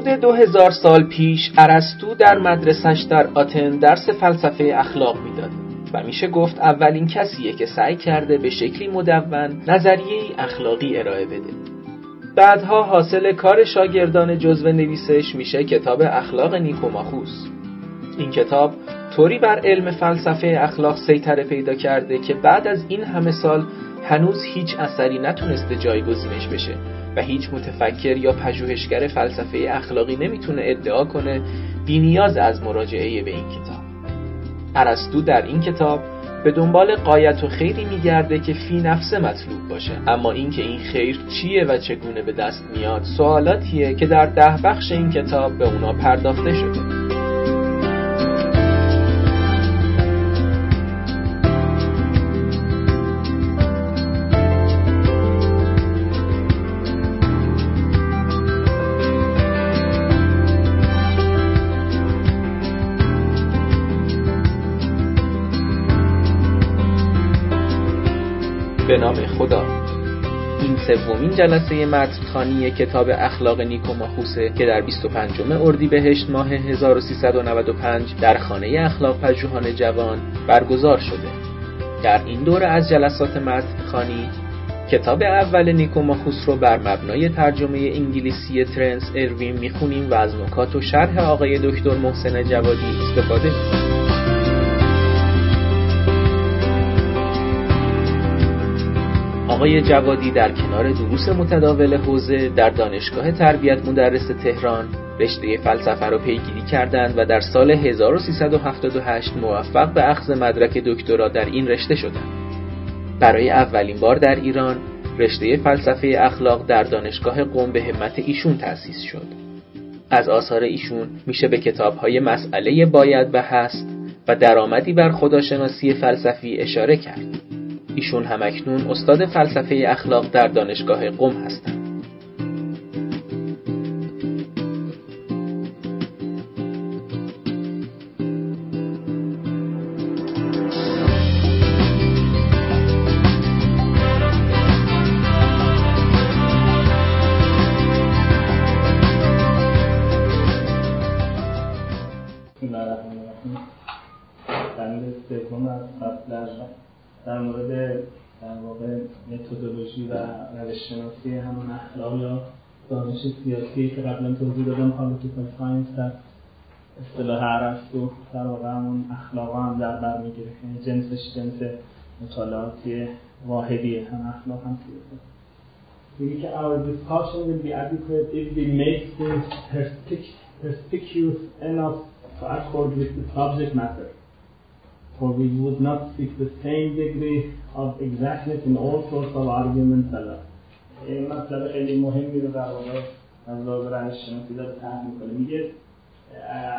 حدود دو هزار سال پیش ارسطو در مدرسش در آتن درس فلسفه اخلاق می‌داد و میشه گفت اولین کسیه که سعی کرده به شکلی مدون نظریه اخلاقی ارائه بده. بعدها حاصل کار شاگردان جزو نویسش میشه کتاب اخلاق نیکوماخوس. این کتاب طوری بر علم فلسفه اخلاق سیطره پیدا کرده که بعد از این همه سال هنوز هیچ اثری نتونسته جایگزینش بشه. و هیچ متفکر یا پژوهشگر فلسفه اخلاقی نمی‌تونه ادعا کنه بینیاز از مراجعه به این کتاب. ارسطو در این کتاب به دنبال قایت و خیری میگرده که فی نفسه مطلوب باشه. اما اینکه این خیر چیه و چگونه به دست میاد سوالاتیه که در ده بخش این کتاب به اونا پرداخته شده. نام خدا. این سومین جلسه متنخانی کتاب اخلاق نیکوماخوسه که در 25 اردیبهشت ماه 1395 در خانه اخلاق پژوهان جوان برگزار شده. در این دوره از جلسات متنخانی کتاب اول نیکوماخوس رو بر مبنای ترجمه انگلیسی ترنس اروین می‌خونیم و از نکات و شرح آقای دکتر محسن جوادی استفاده. می‌کنیم آقای جوادی در کنار دروس متداول حوزه در دانشگاه تربیت مدرس تهران رشته فلسفه را پیگیری کردند و در سال 1378 موفق به اخذ مدرک دکترا در این رشته شدند. برای اولین بار در ایران رشته فلسفه اخلاق در دانشگاه قم به همت ایشون تأسیس شد. از آثار ایشون میشه به کتابهای مسئله باید و هست و درآمدی بر خداشناسی فلسفی اشاره کرد. ایشون همکنون استاد فلسفه اخلاق در دانشگاه قم هستند. شناسی همون اخلاق یا دانش سیاسی که قبلا توضیح دادم political science در اصطلاح ارسطو در واقع همون اخلاق هم در بر می‌گیره یعنی جنسش جنس مطالعاتی واحدیه هم اخلاق هم سیاسی میگه که our discussion will be adequate if we make things perspicuous enough to accord with the subject matter for we would not seek the same degree of exactness in all sorts of arguments alike. این مطلب خیلی مهمی رو در واقع از لحاظ روش شناسی داره طرح می‌کنه. میگه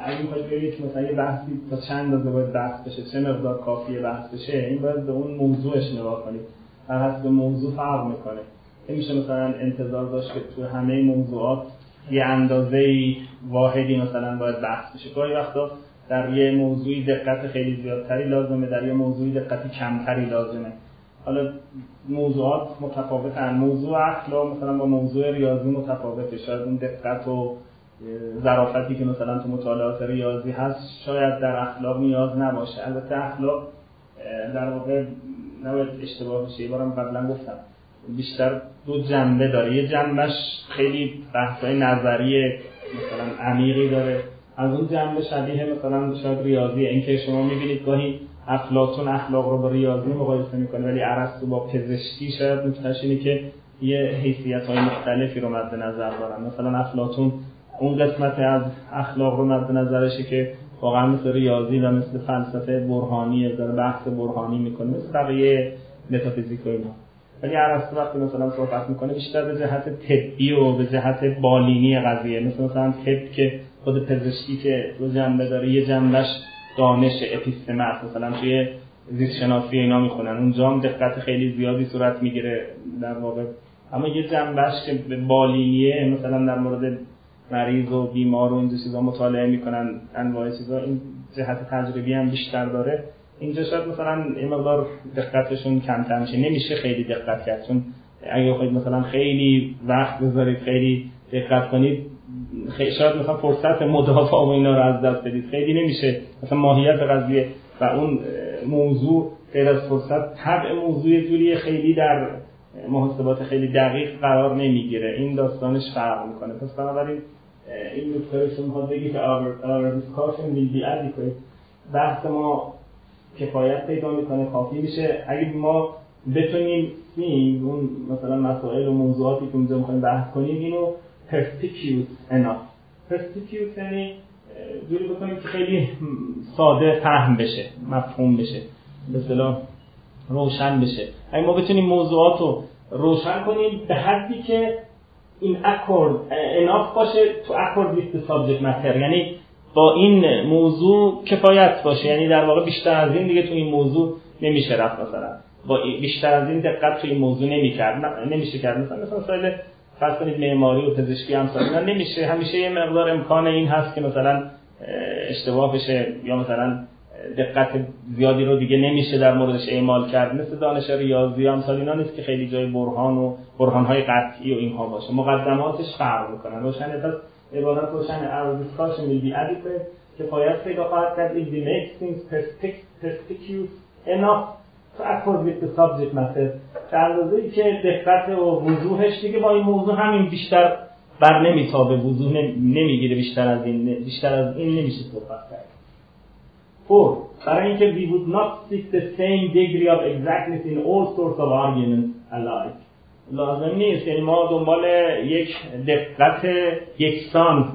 اگه می‌خواید بگید مثلا یه بحثی تا چند اندازه باید بحث بشه چه مقدار کافیه بحث بشه این باید به اون موضوعش نگاه کنید در حسب موضوع فرق می‌کنه. میشه مثلا انتظار داشت که تو همه موضوعات یه اندازه واحدی مثلا باید بحث بشه. گاهی وقتا در یه موضوعی دقت خیلی زیادتری لازمه در یه موضوعی دقت کمتری لازمه. حالا موضوعات متفاوتن موضوع اخلاق مثلا با موضوع ریاضی متفاوته. شاید اون دقت و ظرافتی که مثلا تو مطالعات ریاضی هست شاید در اخلاق نیاز نباشه. البته اخلاق در واقع نباید اشتباه بشه. بارم قبلا گفتم بیشتر دو جنبه داره. یه جنبش خیلی بحثای نظری مثلا عمیقی داره. از اون جنبه شبیه مثلا شاید ریاضی اینکه شما می‌بینید گاهی افلاطون اخلاق رو با ریاضی مقایسه می‌کنه ولی ارسطو با پزشکی شاید نکتهش اینه که یه حیثیت های مختلفی رو مد نظر دارن. مثلا افلاطون اون قسمت از اخلاق رو مد نظرشه که واقعا مثل ریاضی و مثل فلسفه برهانی داره بحث برهانی می‌کنه مثل بقیه متافیزیک و اینا ولی ارسطو وقتی مثلا صحبت می‌کنه بیشتر به جهت طبی و به جهت بالینی قضیه مثل مثلا طب که خود پزشکی که دو جنبه داره یه جنبش دانش اپیستمه مثلا توی زیست شناسی اینا می‌خونن. اونجا هم دقت خیلی زیادی صورت می‌گیره در واقع. اما یه جنبش که بالینیه مثلا در مورد مریض و بیمار و این چیزا مطالعه می‌کنن انواع چیزا. این جهت تجربی هم بیشتر داره. اینجا شاید مثلا این مقدار دقتشون کمتر میشه. نمیشه خیلی دقت کرد چون اگه خواهید مثلا خیلی وقت بذارید خیلی دقت کنید خیلی شاید مثلا فرصت مدافع و اینا رو از دست بدید. خیلی نمیشه. مثلا ماهیت قضیه و اون موضوع غیر از فرصت طبع موضوع جوری خیلی در محاسبات خیلی دقیق قرار نمی‌گیره. این داستانش فرق می‌کنه. پس بنابراین این نکته رو شما بگی که our, discussion will be بحث ما کفایت پیدا می‌کنه کافی میشه. اگه ما بتونیم این اون مثلا مسائل و موضوعاتی که اونجا می‌خوایم بحث کنیم اینو perspicuous enough. Perspicuous یعنی جوری بکنیم که خیلی ساده فهم بشه مفهوم بشه. به روشن بشه. اگه ما بتونیم موضوعات رو روشن کنیم به حدی که این اکورد اناف باشه تو اکورد with سابجکت ماتر یعنی با این موضوع کفایت باشه. یعنی در واقع بیشتر از این دیگه تو این موضوع نمیشه رفت مثلا. با بیشتر از این دقت تو این موضوع نمی‌کرد نمیشه کرد. مثلا مثلا فرض کنید معماری و پزشکی هم نمیشه. همیشه یه مقدار امکان این هست که مثلا اشتباه بشه یا مثلا دقت زیادی رو دیگه نمیشه در موردش اعمال کرد. مثل دانش ریاضی هم سال اینا نیست که خیلی جای برهان و برهان های قطعی و اینها باشه. مقدماتش فرق می‌کنن روشن پس عبارت روشن discussion will be adequate کفایت پیدا خواهد کرد if we make things enough accord with the subject در اندازه که دقت و وضوحش دیگه با این موضوع همین بیشتر بر نمیتابه وضوح نمی‌گیره بیشتر از این بیشتر از این نمیشه صحبت کرد Four, برای اینکه we would not seek the same degree of exactness in all sorts of arguments alike. لازم نیست یعنی ما دنبال یک دقت یکسان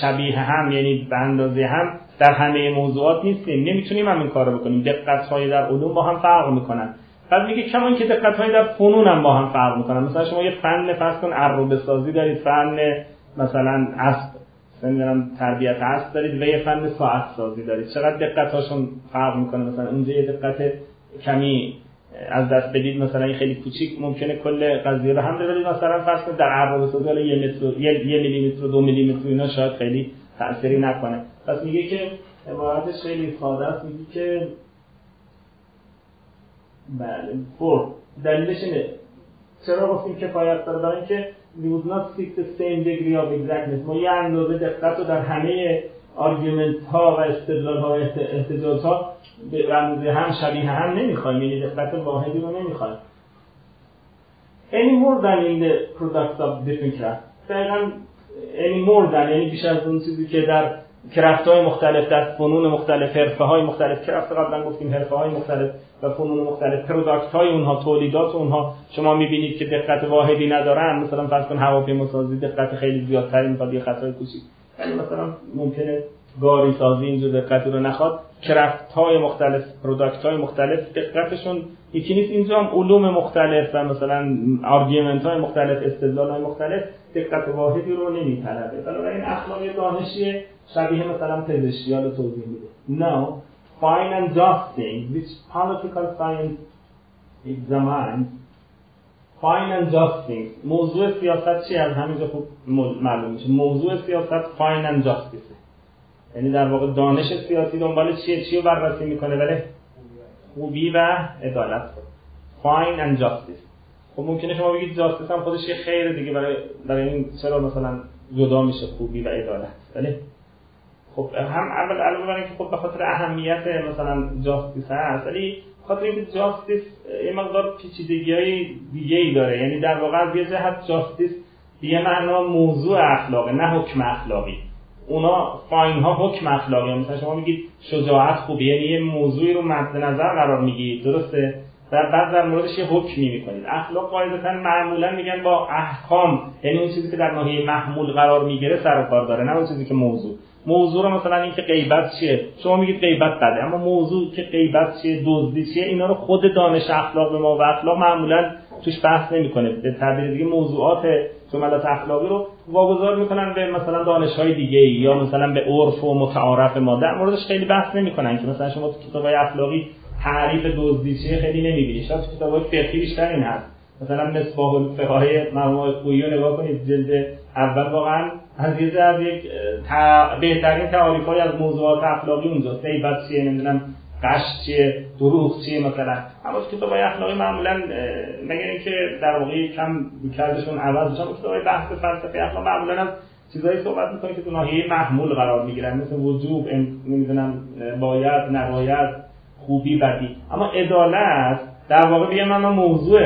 شبیه هم یعنی به اندازه هم در همه موضوعات نیستیم. نمی‌تونیم هم این کارو بکنیم. دقت های در علوم با هم فرق می‌کنن. بعد میگه کمان که دقت های در فنون هم با هم فرق می‌کنن. مثلا شما یه فن فرض کن عروبه سازی دارید. فن مثلا اسب نمی‌دونم تربیت هست دارید و یه فن ساعت سازی دارید. چقدر دقت هاشون فرق می‌کنه؟ مثلا اونجا یه دقت کمی از دست بدید. مثلا یه خیلی کوچیک ممکنه کل قضیه رو هم ببرید. مثلا فرض کنید در عرض سازی یه متر یه, یه میلیمتر دو میلیمتر اینا شاید خیلی تأثیری نکنه. پس میگه که عبارتش خیلی ساده است میگه که بله for دلیلش اینه. چرا گفتیم کفایت داره برای اینکه we would not seek the same degree of exactness. ما یه اندازه دقت رو در همه argument ها و استدلال ها و احتجاج ها به هم شبیه هم نمی‌خوایم. یعنی دقت واحدی رو نمی‌خوایم. Any more than in the products of different دقیقا more than یعنی بیش از اون چیزی که در craft های مختلف در فنون مختلف حرفه های مختلف craft قبلا گفتیم حرفه های مختلف و فنون مختلف product های اونها تولیدات اونها شما می‌بینید که دقت واحدی ندارن. مثلا فرض کن هواپیما سازی دقت خیلی زیادتری می‌خواد یه خطای کوچیک. یعنی مثلا ممکنه گاری سازی اینجور دقتی رو نخواد. craft های مختلف product های مختلف دقتشون یکی نیست. اینجا هم علوم مختلف و مثلا آرگومنت های مختلف استدلال های مختلف دقت واحدی رو نمیطلبه. بنابراین اخلاق دانشی شبیه مثلا پزشکی. توضیح میده. Now fine and just things which political science examines. Fine and things. موضوع سیاست چی از همینجا خوب معلوم میشه. موضوع سیاست fine and justice. یعنی در واقع دانش سیاسی دنبال چیه؟ چی رو بررسی می‌کنه؟ ولی خوبی و عدالت. Fine and justice. خب ممکنه شما بگید جاستیس هم خودش یه خیر دیگه برای برای این چرا مثلا جدا میشه خوبی و عدالت؟ ولی خب هم اول علاوه بر اینکه خب به خاطر اهمیت مثلا جاستیس هست ولی خاطر اینکه جاستیس یه مقدار پیچیدگی های دیگه ای داره. یعنی در واقع از یه جهت جاستیس یه معنا موضوع اخلاقه نه حکم اخلاقی. اونا فاین ها حکم اخلاقی مثلا شما میگید شجاعت خوبه یعنی یه موضوعی رو مد نظر قرار می‌گیرید درسته؟ در بعد در موردش یه حکمی می‌کنید. اخلاق قاعدتا معمولا میگن با احکام یعنی اون چیزی که در ناحیه محمول قرار می‌گیره سر و کار داره نه اون چیزی که موضوع. موضوع رو مثلا اینکه غیبت چیه؟ شما میگید غیبت بده اما موضوع که غیبت چیه دزدی چیه اینا رو خود دانش اخلاق به ما و اخلاق معمولا توش بحث نمی‌کنه. به تعبیر دیگه موضوعات جملات اخلاقی رو واگذار می‌کنن به مثلا دانش های دیگه یا مثلا به عرف و متعارف ما در موردش خیلی بحث نمی‌کنن که مثلا شما تو کتابای اخلاقی تعریف دزدی چیه خیلی نمی‌بینید شاید تو کتابای فقهی بیشتر این هست. مثلا مصباح الفقهای مرحوم خویی رو نگاه کنید جلد اول واقعا از یه از یک بهترین تعاریف های از موضوعات اخلاقی اونجا سیبت چیه نمی‌دونم قش چیه دروغ چیه مثلا؟ اما کتاب های اخلاقی معمولا مگر اینکه در واقع کم کردشون عوض بشن کتاب های بحث فلسفه اخلاق معمولا از چیزایی صحبت می‌کنه که تو ناحیه محمول قرار می‌گیرن مثل وجوب نمی‌دونم باید نباید خوبی بدی. اما عدالت در واقع بگم من موضوع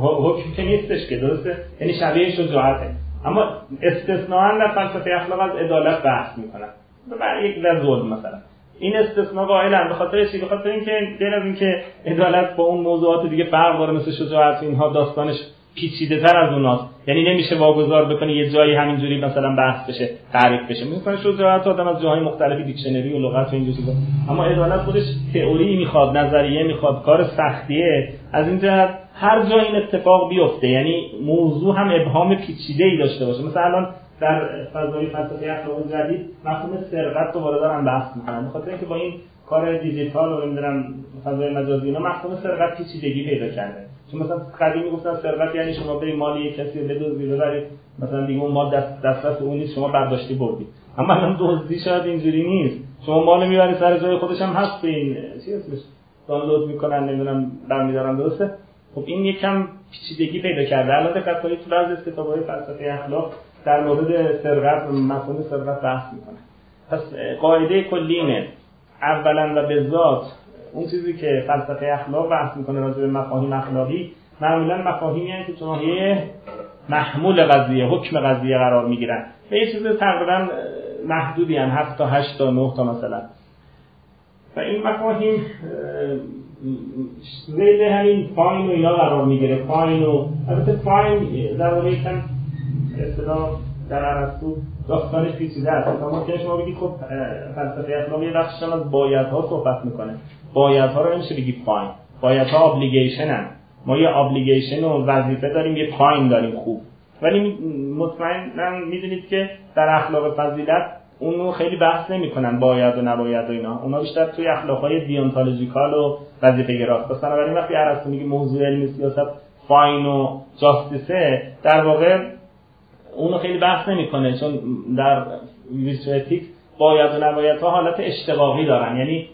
حکم که نیستش که درسته؟ یعنی شبیه شجاعته. اما استثناء در فلسفه اخلاق از عدالت بحث می‌کنن. یک در ظلم مثلا. این استثناء قائلن به خاطر چی؟ به خاطر اینکه غیر از اینکه عدالت با اون موضوعات دیگه فرق داره مثل شجاعت اینها داستانش پیچیده تر از اوناست. یعنی نمیشه واگذار بکنه یه جایی همینجوری مثلا بحث بشه تعریف بشه. میگن شجاعت آدم از جاهای مختلفی دیکشنری و لغت و اینجوری اما عدالت خودش تئوری می‌خواد نظریه می‌خواد کار سختیه. از این جهت هر جا این اتفاق بیفته یعنی موضوع هم ابهام پیچیده ای داشته باشه. مثلا الان در فضای فلسفه اخلاق جدید مفهوم سرقت دوباره دارن بحث می‌کنن. بخاطر اینکه با این کار دیجیتال و نمی‌دونم فضای مجازی اینا مفهوم سرقت پیچیدگی پیدا کرده. چون مثلا قدیمی گفتن سرقت یعنی شما برید مال یک کسی بدزدید ببرید مثلا دیگه اون مال دست دسترس اون نیست شما برداشتی بردید اما الان دزدی شاید اینجوری نیست. شما مال می‌بری سر جای خودش هم هست این چی اسمش؟ دانلود می‌کنن نمی‌دونم برمیدارن درسته؟ خب این یکم پیچیدگی پیدا کرده. الان دقت کنید تو بعضی از کتاب‌های فلسفه اخلاق در مورد و مفهوم سرقت بحث می‌کنه. پس قاعده کلی اینه. اولا و به ذات اون چیزی که فلسفه اخلاق بحث می‌کنه راجع به مفاهیم اخلاقی معمولا مفاهیمی هستند که تو محمول قضیه حکم قضیه قرار می‌گیرن. به یه چیز تقریبا محدودی هم 7 تا 8 تا 9 تا مثلا. و این مفاهیم زید همین فاین و اینا قرار می‌گیره. فاین و البته فاین در واقع اصطلاح در ارسطو داستانش پیچیده است. مثلا ممکنه شما بگید خب فلسفه اخلاق یه بخشش از بایدها صحبت می‌کنه. بایدها رو نمیشه بگید فاین بایدها obligation هم ما یه obligation و وظیفه داریم یه fine داریم خوب. ولی مطمئنا می‌دونید که در اخلاق فضیلت اونو خیلی بحث نمی‌کنن باید و نباید و اینا. اونا بیشتر توی اخلاق های deontological و وظیفه گراست پس بنابراین وقتی ارسطو میگه موضوع علمی سیاست fine و justice ه در واقع اونو خیلی بحث نمی‌کنه چون در ویرچو باید و نباید ها حالت اشتقاقی دارن. یعنی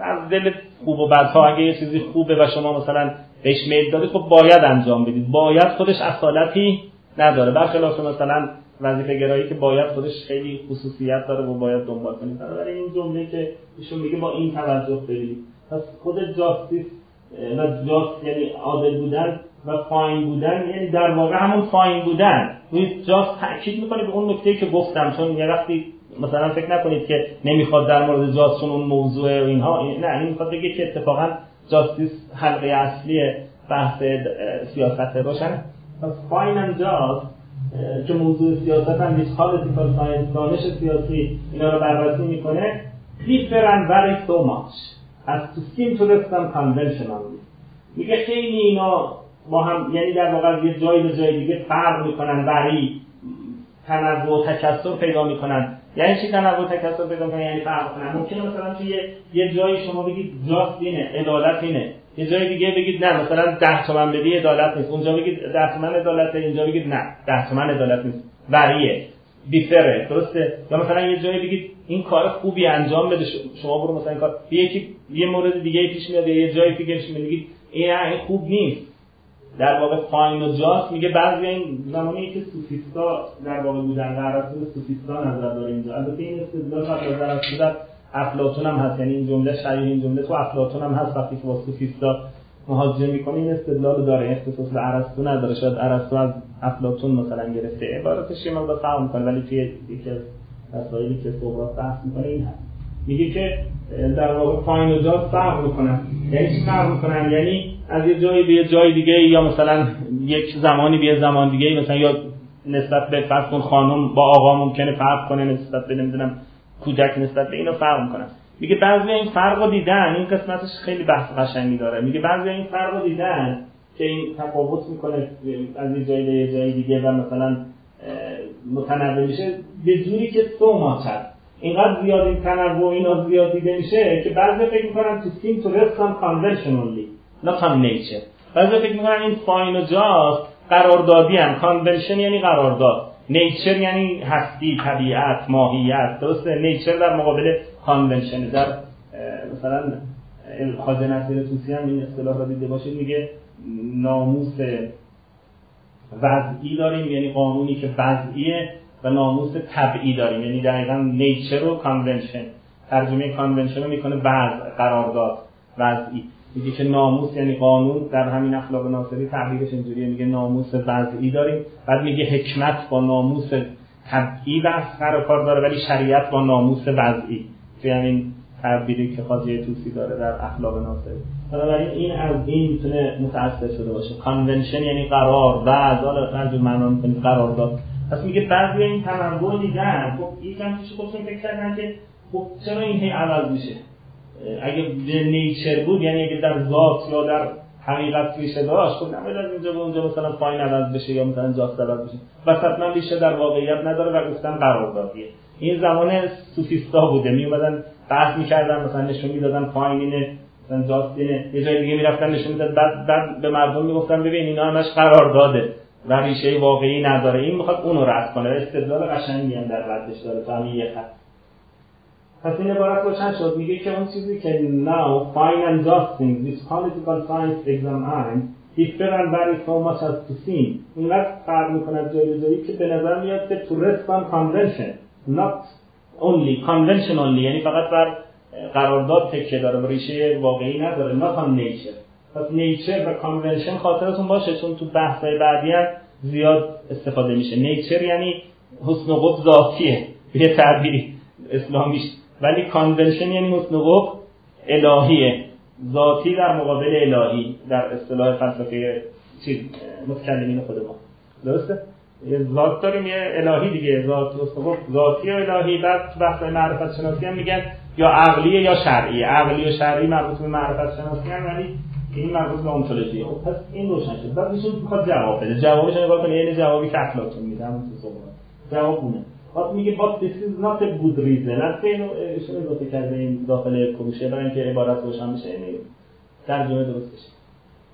از دل خوب و بدها اگه یه چیزی خوبه و شما مثلا بهش میل دارید خب باید انجام بدید. باید خودش اصالتی نداره. برخلاف مثلا وظیفه گرایی که باید خودش خیلی خصوصیت داره و باید دنبال کنید بنابراین این جمله که ایشون میگه با این توجه برید پس خود جاستیس و جاست یعنی عادل بودن و فاین بودن یعنی در واقع همون فاین بودن. روی جاست تاکید می‌کنه به اون نکته که گفتم چون یه وقتی مثلا فکر نکنید که نمی‌خواد در مورد just اون موضوع و اینها نه این می‌خواد بگه که اتفاقا justice حلقه اصلی بحث سیاست روشن. fine and just که موضوع سیاست هم نیست political science دانش سیاسی اینا رو بررسی می‌کنه. Differ and vary so much as to seem to them میگه خیلی اینا با هم یعنی در واقع یه جایی به جای دیگه فرق می‌کنن بری تنوع و تکثر پیدا می‌کنن. یعنی چی تنوع و تکثر پیدا می‌کنن؟ یعنی فرق کنن ممکنه مثلا توی یه جایی شما بگید جاست اینه عدالت اینه. یه جای دیگه بگید نه مثلا ده تومن بدی عدالت نیست. اونجا بگید ده تومن عدالت اینجا بگید نه ده تومن عدالت نیست. وریه بیفره درسته؟ یا مثلا یه جایی بگید این کار خوبی انجام بده شما برو مثلا کار. یکی یه مورد دیگه پیش میاد یه جایی میگید این این خوب نیست. در واقع فاین و جاست میگه بعضی این زمانی که سوفیستا در واقع بودن قرار سوفیستا نظر داره اینجا. البته این استدلال فقط در صورت افلاطون هم هست. یعنی این جمله شبیه این جمله تو افلاطون هم هست وقتی که با سوفیستا مهاجمه می‌کنه این استدلال داره. اختصاص به ارسطو نداره. شاید ارسطو از افلاطون مثلا گرفته. عبارتش یه مقدار فرق می‌کنه. ولی توی یکی از مسائلی که سقراط بحث می‌کنه این هست. میگه که در واقع فاین و جاز فرق می‌کنن یعنی چی فرق می‌کنن یعنی از یه جایی به یه جای دیگه یا مثلا یک زمانی به یه زمان دیگه مثلا یا نسبت به فرض کن خانم با آقا ممکنه فرق کنه نسبت به نمی‌دونم کودک نسبت به اینو فرق می‌کنن میگه بعضی این فرق دیدن این قسمتش خیلی بحث قشنگی داره. میگه بعضی این فرق دیدن که این تفاوت می‌کنه از یه جایی به یه جای دیگه و مثلا متنوع میشه. به جوری که سو ماچد اینقدر زیاد این تنوع اینا زیاد دیده میشه که بعضی فکر می‌کنن to seem to rest on convention only not on nature بعضی فکر می‌کنن این fine و just قراردادی هم. convention یعنی قرارداد. nature یعنی هستی طبیعت ماهیت. درسته؟ nature در مقابل convention در مثلا خواجه نصیر طوسی هم این اصطلاح را دیده باشید. میگه ناموس وضعی داریم. یعنی قانونی که وضعیه و ناموس طبعی داریم. یعنی دقیقا nature و convention ترجمه convention رو می‌کنه وضع قرارداد وضعی. میگه که ناموس یعنی قانون در همین اخلاق ناصری تعبیرش اینجوریه میگه ناموس وضعی داریم. بعد میگه حکمت با ناموس طبعی و سر کار داره ولی شریعت با ناموس وضعی. که همین تعبیری که خواجه طوسی داره در اخلاق ناصری. بنابراین این از این می‌تونه متأثر شده باشه. convention یعنی قرار وضع حالا هر معنا قرار داد پس میگه بعضی این تنوع دیدن. خب یکم پیش خودشون فکر که خب چرا این هی عوض میشه؟ اگه به نیچر بود یعنی اگه در ذات یا در حقیقت ریشه داشت خب نباید از اینجا به اونجا مثلا پایین عوض بشه یا مثلا جاست عوض بشه. و حتما ریشه در واقعیت نداره و گفتن قراردادیه. این زمان سوفیستا بوده. می اومدن بحث می‌کردن مثلا نشون می‌دادن پایین اینه مثلا اینه. یه جای دیگه می‌رفتن نشون می‌داد بعد, بعد به مردم می‌گفتن ببین اینا همش قرارداده و ریشه واقعی نداره. این می‌خواد اونو رد کنه. استدلال قشنگی هم در ردش داره. همین یه خط پس این عبارت روشن شد. میگه که اون چیزی که now fine and just things which political science examine differ and vary so much as to seem اینقدر فرق می‌کند جایی که به نظر میاد که to rest on convention not only convention only. یعنی فقط بر قرارداد تکیه داره و ریشه واقعی نداره not on nature. پس nature و convention خاطرتون باشه چون تو بحثای بعدی هم زیاد استفاده میشه. nature یعنی حسن و ذاتیه. به تعبیری اسلامیش ولی convention یعنی حسن الهیه. ذاتی در مقابل الهی در اصطلاح فلسفه چیز متکلمین خود ما. درسته؟ یه ذات داریم یه الهی دیگه. ذات ذاتی و الهی بعد تو بحث معرفت شناسی هم میگن یا عقلیه یا شرعیه عقلی و شرعی مربوط به معرفت شناسی هم ولی این مربوط به اونتولوژی خب پس این روشن شد. بعد ایشون می‌خواد جواب بده. جوابش نگاه کنید یعنی جوابی که افلاطون میده همون تو جواب اونه بعد میگه but this is not a good reason. از اینو اضافه کرده این داخل کروشه برای اینکه عبارت روشن بشه یعنی ترجمه درست بشه.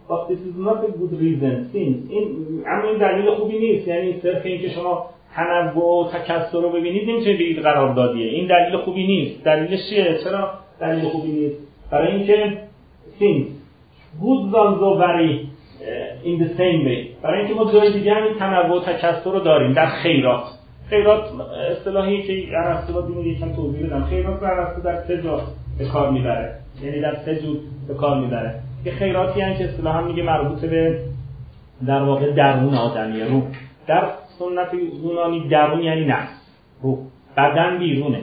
But this is not a good reason since این اما این دلیل خوبی نیست. یعنی صرف اینکه شما تنوع و تکثر رو ببینید نمی‌تونید بگید قراردادیه این دلیل خوبی نیست. دلیلش چیه؟ چرا دلیل خوبی نیست؟ برای اینکه since goods also vary in the same way. برای اینکه ما جای دیگه هم این تنوع و تکثر رو داریم در خیرات. خیرات اصطلاحی که ارسطو با دین یکم توضیح بدم. خیرات رو ارسطو در سه جا به کار می‌بره. یعنی در سه جور به کار می‌بره. که خیراتی هم که اصطلاحا میگه مربوط به در واقع درون آدمی روح. در سنت یونانی درون یعنی نفس روح. بدن بیرونه.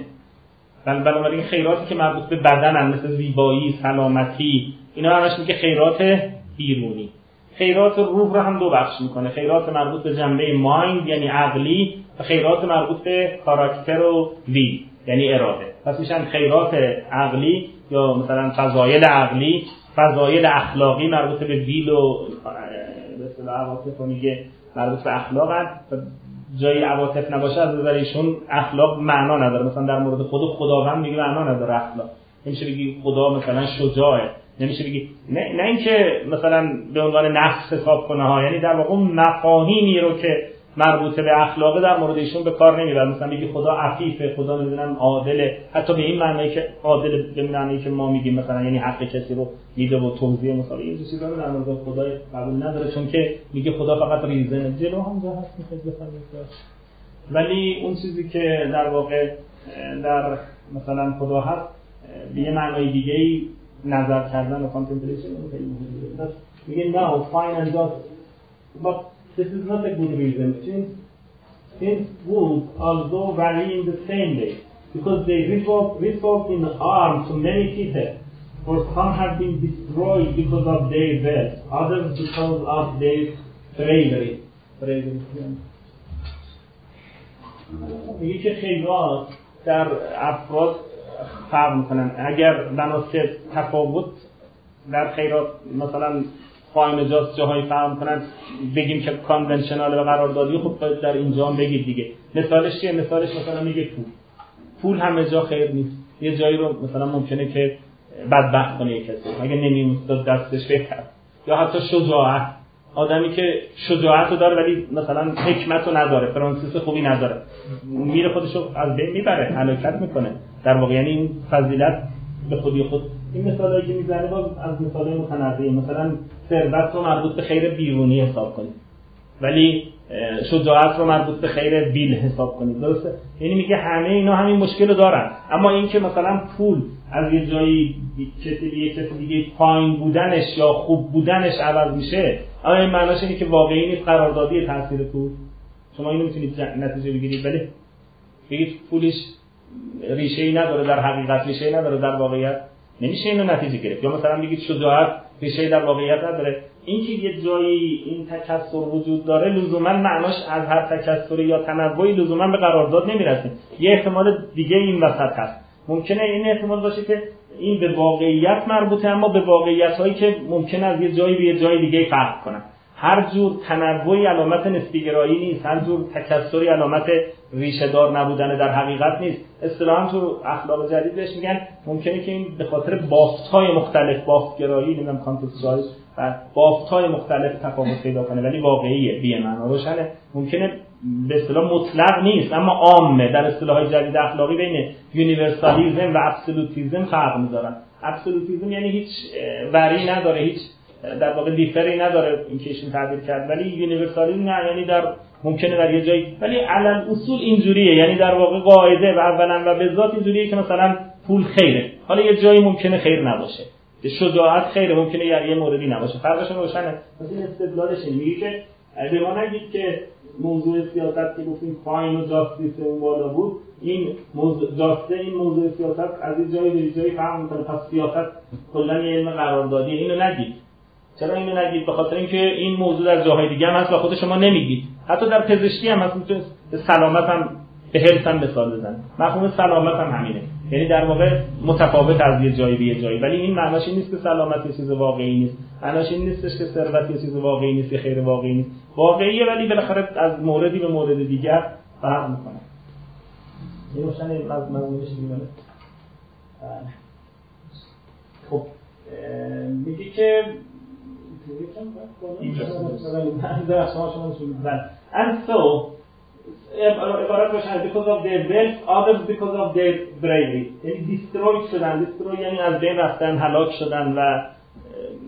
بنابراین خیراتی که مربوط به بدن مثل زیبایی سلامتی اینا همش میگه خیرات بیرونی. خیرات روح رو هم دو بخش می‌کنه. خیرات مربوط به جنبه مایند یعنی عقلی و خیرات مربوط به کاراکتر و وی یعنی اراده. پس میشن خیرات عقلی یا مثلا فضایل عقلی. فضایل اخلاقی مربوط به ویل و به عواطف میگه مربوط به اخلاق هست. جایی عواطف نباشه از نظر ایشون اخلاق معنا نداره. مثلا در مورد خود خداوند میگه معنا نداره اخلاق. نمیشه بگی خدا مثلا شجاعه. نمیشه بگی. نه, نه اینکه مثلا به عنوان نفس حساب کنه ها یعنی در واقع مفاهیمی رو که مربوطه به اخلاقه در مورد ایشون به کار نمی‌بره. مثلا میگه خدا عفیفه خدا نمی‌دونم عادله. حتی به این معنی که عادل به معنی که ما میگیم مثلا یعنی حق کسی رو میده و توضیح مثلا این چیزا رو در مورد خدا قبول نداره چون که میگه خدا فقط ریزنه جلو هم جا هست می‌خواد ولی اون چیزی که در واقع در مثلا خدا هست به یه معنای دیگه ای نظر کردن و کانتمپلیشن میگه now fine and just but this is not a good reason since since wolves although vary in the same way because they result, result in harm to many people for some have been destroyed because of their wealth others because of their bravery bravery میگه که خیرات در افراد فرق می‌کنن. اگر بناسه تفاوت در خیرات مثلا قائم جاست جاهای فهم کنن بگیم که کانونشنال و قراردادی خب در اینجا هم بگید دیگه. مثالش چیه؟ مثالش مثلا میگه پول. پول همه جا خیر نیست. یه جایی رو مثلا ممکنه که بدبخت کنه یک کسی. اگه نمی‌داد دستش بهتر. یا حتی شجاعت. آدمی که شجاعت رو داره ولی مثلا حکمت رو نداره فرانسیس خوبی نداره. میره خودش رو از بین می‌بره حلاکت می‌کنه. در واقع یعنی این فضیلت به خودی خود این مثالایی که می‌زنه باز از مثالای متنوعی مثلا ثروت رو مربوط به خیر بیرونی حساب کنید. ولی شجاعت رو مربوط به خیر بیل حساب کنید. درسته؟ یعنی میگه همه اینا همین مشکل رو دارن. اما اینکه مثلا پول از یه جایی کسی یه کسی دیگه پایین بودنش یا خوب بودنش عوض میشه آیا این معناش اینه که واقعی نیست قراردادی تاثیر پول؟ شما اینو می‌تونید نتیجه بگیرید. ولی بگید پولش ریشه ای نداره در حقیقت ریشه ای نداره در واقعیت. نمیشه اینو نتیجه گرفت. یا مثلا بگید شجاعت ریشه در واقعیت نداره. اینکه یه جایی این تکسر وجود داره لزوما معناش از هر تکسر یا تنوعی لزوما به قرارداد نمی‌رسه. یه احتمال دیگه این وسط هست. ممکنه این احتمال باشه که این به واقعیت مربوطه اما به واقعیت هایی که ممکن از یه جایی به یه جای دیگه فرق کنن. هر جور تنوعی علامت نسبی گرایی نیست هر جور تکسری علامت ریشه دار نبودن در حقیقت نیست. اصطلاحا تو اخلاق جدید بهش میگن ممکنه که این به خاطر بافت های مختلف بافت گرایی نمی‌دونم contextual و بافت های مختلف تفاوت پیدا کنه ولی واقعیه بی معنا روشنه. ممکنه به اصطلاح مطلق نیست اما عامه در اصطلاح جدید اخلاقی بین universalism و absolutism فرق می‌ذارن. absolutism یعنی هیچ vary نداره هیچ در واقع differ ی نداره این کشین تعبیر کرد ولی universalism نه یعنی در ممکنه در یه جایی ولی علی‌الاصول اینجوریه یعنی در واقع قاعده و اولا و بالذات اینجوریه که مثلا پول خیره. حالا یه جایی ممکنه خیر نباشه. شجاعت خیره ممکنه یه موردی نباشه. فرقش روشنه. مثلا استدلالش میگه که به ما نگید که موضوع سیاست که گفتیم فاین و جاستیس اون بالا بود این موضوع جاسته این موضوع سیاست از این جایی به جایی فهم می‌کنه. پس سیاست کلا یه علم قراردادی اینو نگید چرا اینو نگید؟ به خاطر اینکه این موضوع در جاهای دیگه هم هست و خود شما نمیگید. حتی در پزشکی هم هست به سلامت هم به هلت هم مثال بزن مفهوم سلامت هم همینه. یعنی در واقع متفاوت از یه جایی به یه جایی. ولی این معناش نیست که سلامت یه چیز واقعی نیست. معناش این نیستش که ثروت یه چیز واقعی نیست یا خیر واقعی نیست. واقعیه ولی بالاخره از موردی به مورد دیگر فرق می‌کنه. این روشن مضمونش دیگه خب میگه که and so عبارت باشن because of their wealth others because of their bravery. یعنی destroy شدن. Destroy یعنی از بین رفتن هلاک شدن و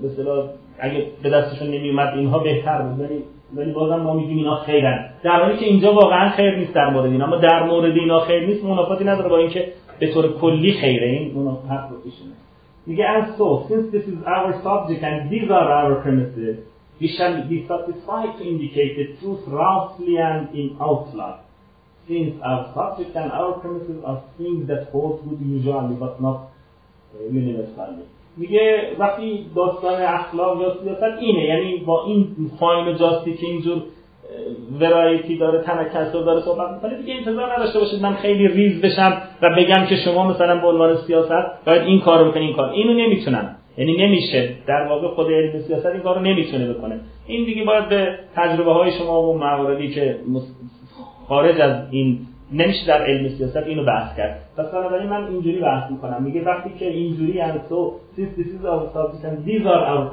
مثلا اگه به دستشون نمیومد اینها بهتر بود. ولی ولی بازم ما میگیم اینا خیرن. در حالی که اینجا واقعا خیر نیست در مورد اینا. اما در مورد اینا خیر نیست. منافاتی نداره با اینکه به طور کلی خیره. این منافات رو پیشونه میگه as so since this is our subject and these are our premises we shall be satisfied to indicate the truth roughly and in outline, since our subject and our premises are things that hold good usually but not universally. میگه وقتی داستان اخلاق یا سیاست اینه یعنی با این فاین و جاستی که اینجور ورایتی داره تنکسر داره صحبت می‌کنه. دیگه انتظار نداشته باشید من خیلی ریز بشم و بگم که شما مثلا به عنوان سیاست باید این کارو بکنید این کار اینو نمی‌تونن. یعنی نمیشه. در واقع خود علم سیاست این کارو نمی‌تونه بکنه. این دیگه باید به تجربه های شما و مواردی که خارج از این نمیشه در علم سیاست اینو بحث کرد. پس بنابراین من اینجوری بحث می‌کنم. میگه وقتی که اینجوری and so since this is our these are our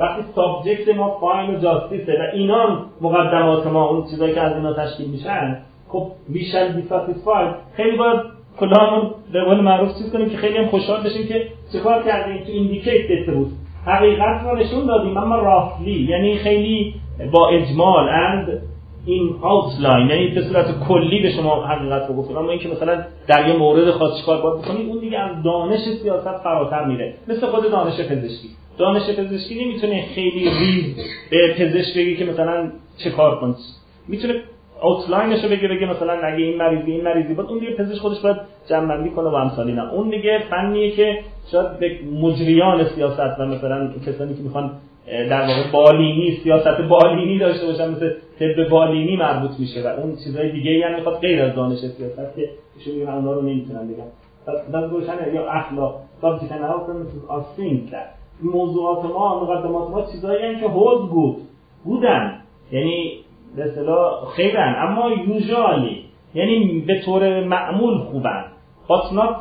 وقتی سابجکت ما فاین و جاستیسه و اینا مقدمات ما اون چیزایی که از اینا تشکیل میشن خب shall be satisfied. خیلی باید کلامون به قول معروف چیز کنیم که خیلی هم خوشحال بشیم که چه کردیم to indicate بود. حقیقت رو نشون دادیم اما roughly یعنی خیلی با اجمال and in outline یعنی به صورت کلی به شما حقیقت رو گفتیم. اما اینکه مثلا در یه مورد خاص چیکار باید بکنید اون دیگه از دانش سیاست فراتر میره. مثل خود دانش پزشکی. دانش پزشکی نمی‌تونه خیلی ریز به پزشک بگی که مثلا چه کار کنید می‌تونه outline ش رو بگه بگه مثلا اگه این مریضی این مریضی. بود اون دیگه پزشک خودش باید جمع کنه و امثالی نه. اون دیگه فنیه که شاید به مجریان سیاست و مثلا کسانی که می‌خوان در واقع بالینی سیاست بالینی داشته باشن مثل طب بالینی مربوط میشه و اون چیزهای دیگه ای هم می‌خواد غیر از دانش سیاست که میگن اونا رو نمی‌تونن بگن. پس روشن یا اخلاق. and our premises are موضوعات ما مقدمات ما چیزایی که hold بود. بودن. یعنی به اصطلاح خیرن اما یوزالی یعنی به طور معمول خوبن. But not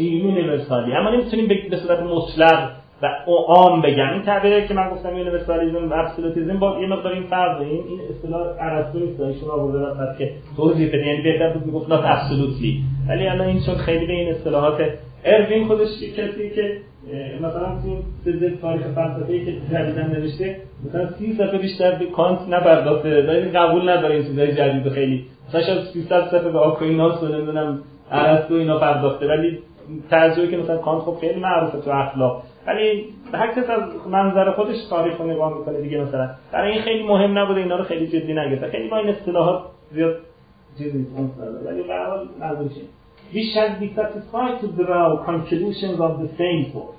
universally اما نمی‌تونیم به صورت مطلق و عام بگم. این تعبیری که من گفتم universalism و absolutism با یه مقدار این فرق این این اصطلاح ارسطو نیست. ایشون آورده که توضیح بده. یعنی بهتر بود می‌گفت not absolutely. ولی الان این چون خیلی به این اصطلاحات اروین خودش کسی که مثلا تو سه تاریخ فلسفه‌ای که جدیداً نوشته مثلا 30 صفحه بیشتر به کانت نپرداخته ولی قبول نداره این چیزای جدید خیلی. مثلا شاید 300 صفحه به آکویناس و نمی‌دونم ارسطو اینا پرداخته ولی ترجمه که مثلا کانت خب خیلی معروفه تو اخلاق. ولی هر کس از منظر خودش تاریخ رو نگاه می‌کنه دیگه مثلا. برای این خیلی مهم نبوده اینا رو خیلی جدی نگرفته. خیلی با این اصطلاحات زیاد چیز نیست. ولی به هر حال We shall be satisfied to draw conclusions of the same sort.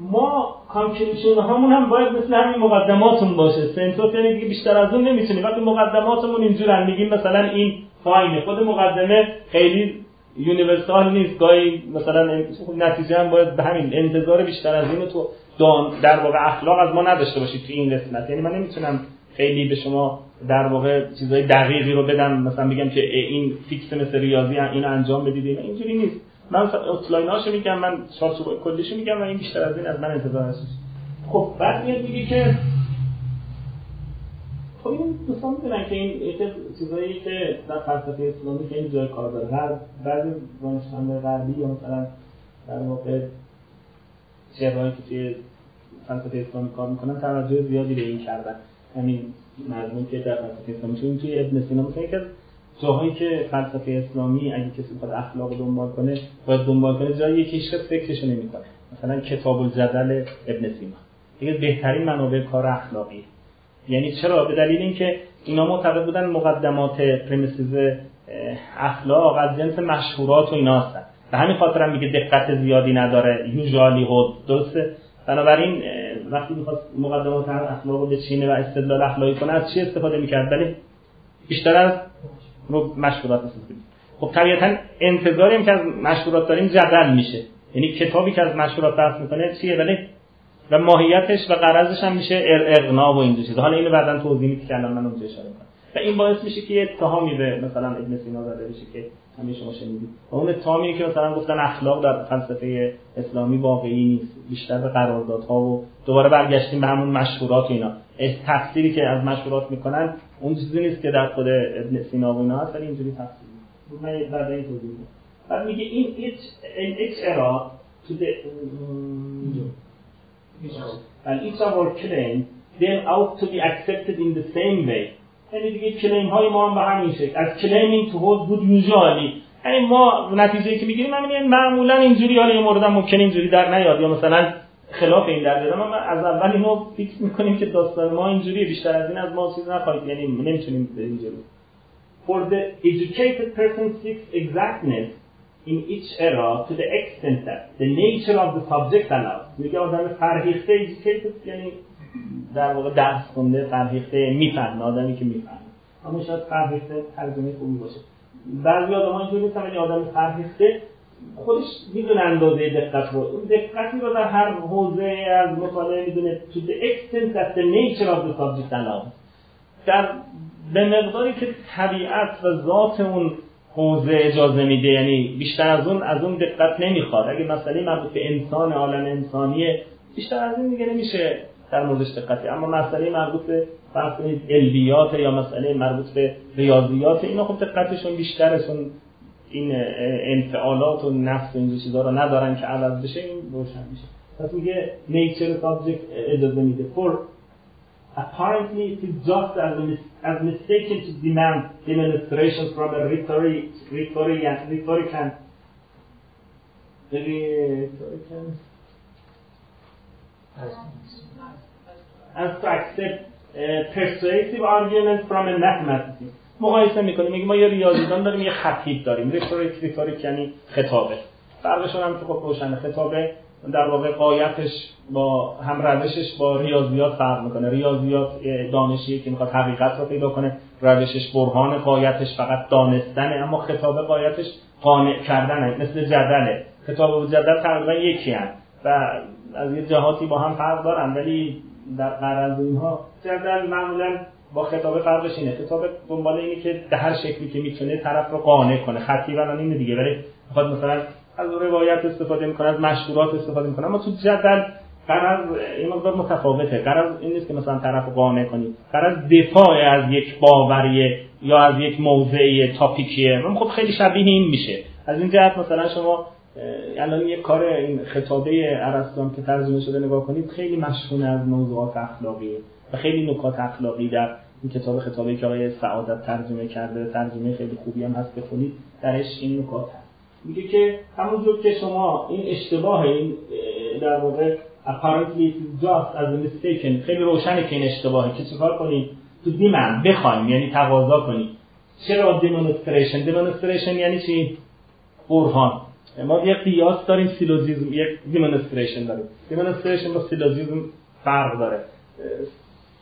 ما conclusion هامون هم باید مثل همین مقدماتون باشه. سنتوس یعنی دیگه بیشتر از اون نمی‌تونیم. وقتی مقدماتمون اینجور میگیم مثلا این fine ه خود مقدمه خیلی universal نیست. گاهی مثلا نتیجه هم باید به همین انتظار بیشتر از اینو تو در واقع اخلاق از ما نداشته باشید تو این قسمت. یعنی من نمی‌تونم خیلی به شما در واقع چیزای دقیقی رو بدم مثلا بگم که این fix مثل ریاضی اینو انجام بدید. اینجوری نیست. من اوتلایناشو میگم من چارچوب کلیشو میگم و این بیشتر از این از من انتظار هست خب بعد میاد میگه که خب این دوستان می‌دونن که این چیزایی که در فلسفه اسلامی خیلی جای کار داره. هر بعضی دانشمند غربی یا مثلا در واقع چهرهایی که توی فلسفه اسلامی کار می‌کنن توجه زیادی به این کردن. همین مضمون که در فلسفه اسلامی چون توی ابن سینا مثلا یکی از جاهایی که فلسفه اسلامی اگه کسی بخواد اخلاق دنبال کنه باید دنبال کنه جایی که هیچ فکرش نمی‌کنه. مثلا کتاب الجدل ابن سینا. دیگه بهترین منابع کار اخلاقی یعنی چرا؟ به دلیل اینکه اینا معتقد بودن مقدمات پرمیسیز اخلاق از جنس مشهورات و اینا هستن. به همین خاطر هم میگه دقت زیادی نداره. یوزالی هود. درسته؟ بنابراین وقتی می‌خواد مقدمات اخلاق رو بچینه و استدلال اخلاقی کنه از چی استفاده می‌کرد؟ ولی بیشتر از رو مشهورات استفاده خب طبیعتا انتظاریم که از مشهورات داریم جدل میشه. یعنی کتابی که از مشهورات بحث می‌کنه چیه؟ ولی و ماهیتش و قرضش هم میشه اقنا و این چیزا. حالا اینو بعدا توضیح میدم که الان من اونجا اشاره کنم و این باعث میشه که یه اتهامی به مثلا ابن سینا زده بشه که همه شما شنیدید. و اون اتهامی که مثلا گفتن اخلاق در فلسفه اسلامی واقعی نیست بیشتر به قراردادها و دوباره برگشتیم به همون مشهورات و اینا. تفسیری که از مشهورات می‌کنن اون چیزی نیست که در خود ابن سینا و اینا هست اینجوری تفسیر من بعد این توضیح بعد میگه این each in each era to the and each of our claims then ought to be accepted in the same way. یعنی دیگه کلیم های ما هم به همین شکل. از to hold good usually یعنی ما نتیجه که می‌گیریم همین یعنی معمولا اینجوری حالا یه مورد ممکن اینجوری در نیاد. یا مثلا خلاف این در بیاد. ما از اول اینو فیکس می‌کنیم که داستان ما اینجوریه. بیشتر از این از ما چیز نخواهید. یعنی نمی‌تونیم اینجوری For the educated person seeks exactness in each era to the extent that the nature of the subject allows. میگه آدم فرهیخته educated یعنی در واقع درس خونده فرهیخته می‌فهمه آدمی که می‌فهمه. اما شاید فرهیخته ترجمه خوبی باشه. بعضی آدم ها اینجوری ولی آدم فرهیخته خودش می‌دونه اندازه دقت رو. اون دقتی رو در هر حوزه از مطالعه می‌دونه. To the extent that the nature of the subject در به مقداری که طبیعت و ذات اون حوزه اجازه میده یعنی بیشتر از اون از اون دقت نمی‌خواد. اگه مسئله مربوط به انسان عالم انسانیه بیشتر از این دیگه نمیشه. در موردش دقتی. اما مسئله مربوط به فرض علویات یا مسئله مربوط به ریاضیات اینا خب دقتشون بیشترشون این انفعالات و نفس و این چیزا رو ندارن که عوض بشه این روشن میشه. پس میگه nature subject اجازه میده. For apparently it is just as, as mistaken to demand demonstration from a rhetoric, rhetoric, rhetorician. Rhetorician? As to accept persuasive arguments from a mathematician. مقایسه می‌کنیم. میگه ما یه ریاضیدان داریم یه خطیب داریم. ریتوریک یعنی خطابه. فرقشون هم که خب روشنه. خطابه در واقع قایتش با هم روشش با ریاضیات فرق می‌کنه. ریاضیات دانشیه که می‌خواد حقیقت رو پیدا کنه. روشش برهان قایتش فقط دانستنه اما خطابه قایتش قانع کردنه مثل جدله. خطابه و جدل تقریبا یکی هم و از یه جهاتی با هم فرق دارن ولی در قرض اینها جدل معمولا با خطاب فرقش اینه. خطاب دنبال اینه که در هر شکلی که می‌تونه طرف رو قانع کنه. خطی الان اینه دیگه. ولی می‌خواد مثلا از روایت استفاده می‌کنه از مشهورات استفاده می‌کنه. اما تو جدل قرار این مقدار متفاوته. قرار این نیست که مثلا طرف رو قانع کنی. قرار دفاع از یک باوریه یا از یک موضعی تاپیکیه. من خب خیلی شبیه این میشه. از این جهت مثلا شما الان یه کار این خطابه ارسطو که ترجمه شده نگاه کنید خیلی مشهور از موضوعات اخلاقی و خیلی نکات اخلاقی در این کتاب خطابه که آقای سعادت ترجمه کرده ترجمه خیلی خوبی هم هست بخونید درش این نکات هست. میگه که همونجور که شما این اشتباه این در واقع apparently just as a mistaken خیلی روشنه که این اشتباهه که چیکار کنید؟ تو دیمن بخوایم یعنی تقاضا کنید. چرا دیمونستریشن دیمونستریشن یعنی چی؟ برهان. ما یک قیاس داریم سیلوزیزم یک دیمونستریشن داریم. دیمونستریشن با سیلوزیزم فرق داره.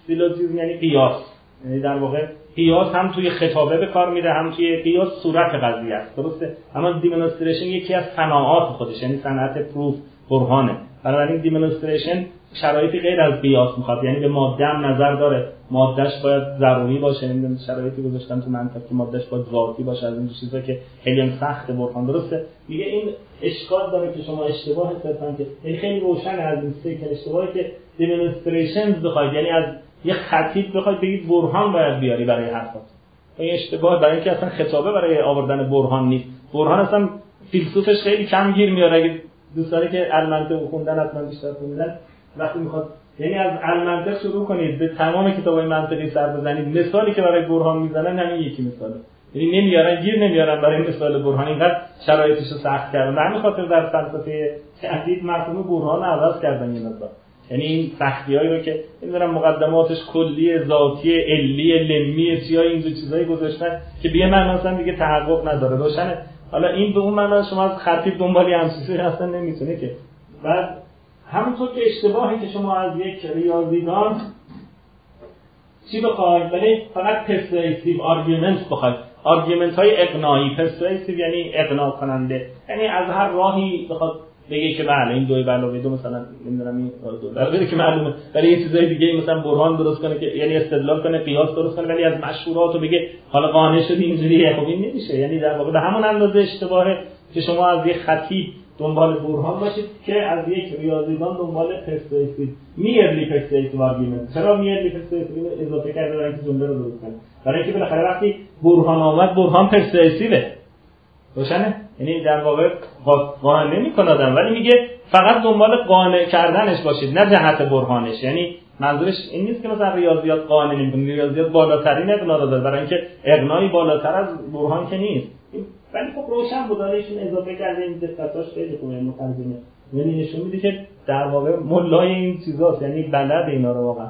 سیلوزیزم یعنی قیاس. یعنی در واقع قیاس هم توی خطابه به کار میره هم توی قیاس صورت قضیه است. درسته؟ اما دیمونستریشن یکی از صناعات خودش یعنی صنعت پروف برهانه. بنابراین دیمونستریشن شرایطی غیر از قیاس می‌خواد. یعنی به ماده هم نظر داره. مادهش باید ضروری باشه. یعنی شرایطی گذاشتن تو منطق که مادهش باید ذاتی باشه. از این چیزا که خیلی سخت برهان درسته؟ میگه این اشکال داره که شما اشتباه صرفا که یعنی خیلی روشن از این سه که اشتباهی که دیمونستریشن بخواید. یعنی از یه خطیب بخواید بگید برهان باید بیاری برای حرفات. این اشتباه برای اینکه اصلا خطابه برای آوردن برهان نیست. برهان اصلا فیلسوفش خیلی کم گیر میاره اگه دوستانی که المنطق خوندن حتما بیشتر خوندن. وقتی می‌خواد یعنی از المنطق شروع کنید به تمام کتابای منطقی سر بزنید. مثالی که برای برهان می‌زنن همین یکی مثاله. یعنی نمیارن گیر نمیارن برای مثال برهان. اینقدر شرایطش رو سخت کردن. به همین خاطر در فلسفه تهدید مفهوم برهان عوض کردن یه یعنی این سختیایی رو که نمی‌دونم مقدماتش کلی ذاتی علی لمی چیا این دو چیزایی گذاشتن که بیه من مثلا دیگه تحقق نداره. روشنه. حالا این به اون معنا شما از خطیب دنبالی همسیسی اصلا نمی‌تونه که بعد همونطور که اشتباهی که شما از یک ریاضیدان چی بخواید؟ ولی فقط persuasive argument بخواید. argument های اقناعی. persuasive یعنی اقناع کننده. یعنی از هر راهی بخواد بگه که بله این دو علاوه دو مثلا نمی‌دونم این دو که معلومه. ولی این چیزای دیگه مثلا برهان درست کنه که یعنی استدلال کنه قیاس درست کنه ولی از مشهورات و بگه حالا قانع شدی اینجوریه. خب این نمیشه. یعنی در واقع به همون اندازه اشتباهه که شما از یک خطیب دنبال برهان باشید که از یک ریاضیدان دنبال persuasive merely persuasive argument چرا merely persuasive اضافه کرده؟ برای اینکه جمله رو درست کنه. برای اینکه بالاخره وقتی برهان آمد برهان persuasive ه روشنه؟ یعنی در واقع قانع نمی‌کنه آدم ولی میگه فقط دنبال قانع کردنش باشید نه جهت برهانش. یعنی منظورش این نیست که مثلا ریاضیات قانع نمی‌کنه. ریاضیات بالاترین اقناع داره. برای اینکه اقنایی بالاتر از برهان که نیست. ولی خب روشن بود. ایشون اضافه کرده این دقتاش خیلی خوبه مترجمه. یعنی نشون میده که در واقع ملای این چیزاست یعنی بلد اینا رو واقعا.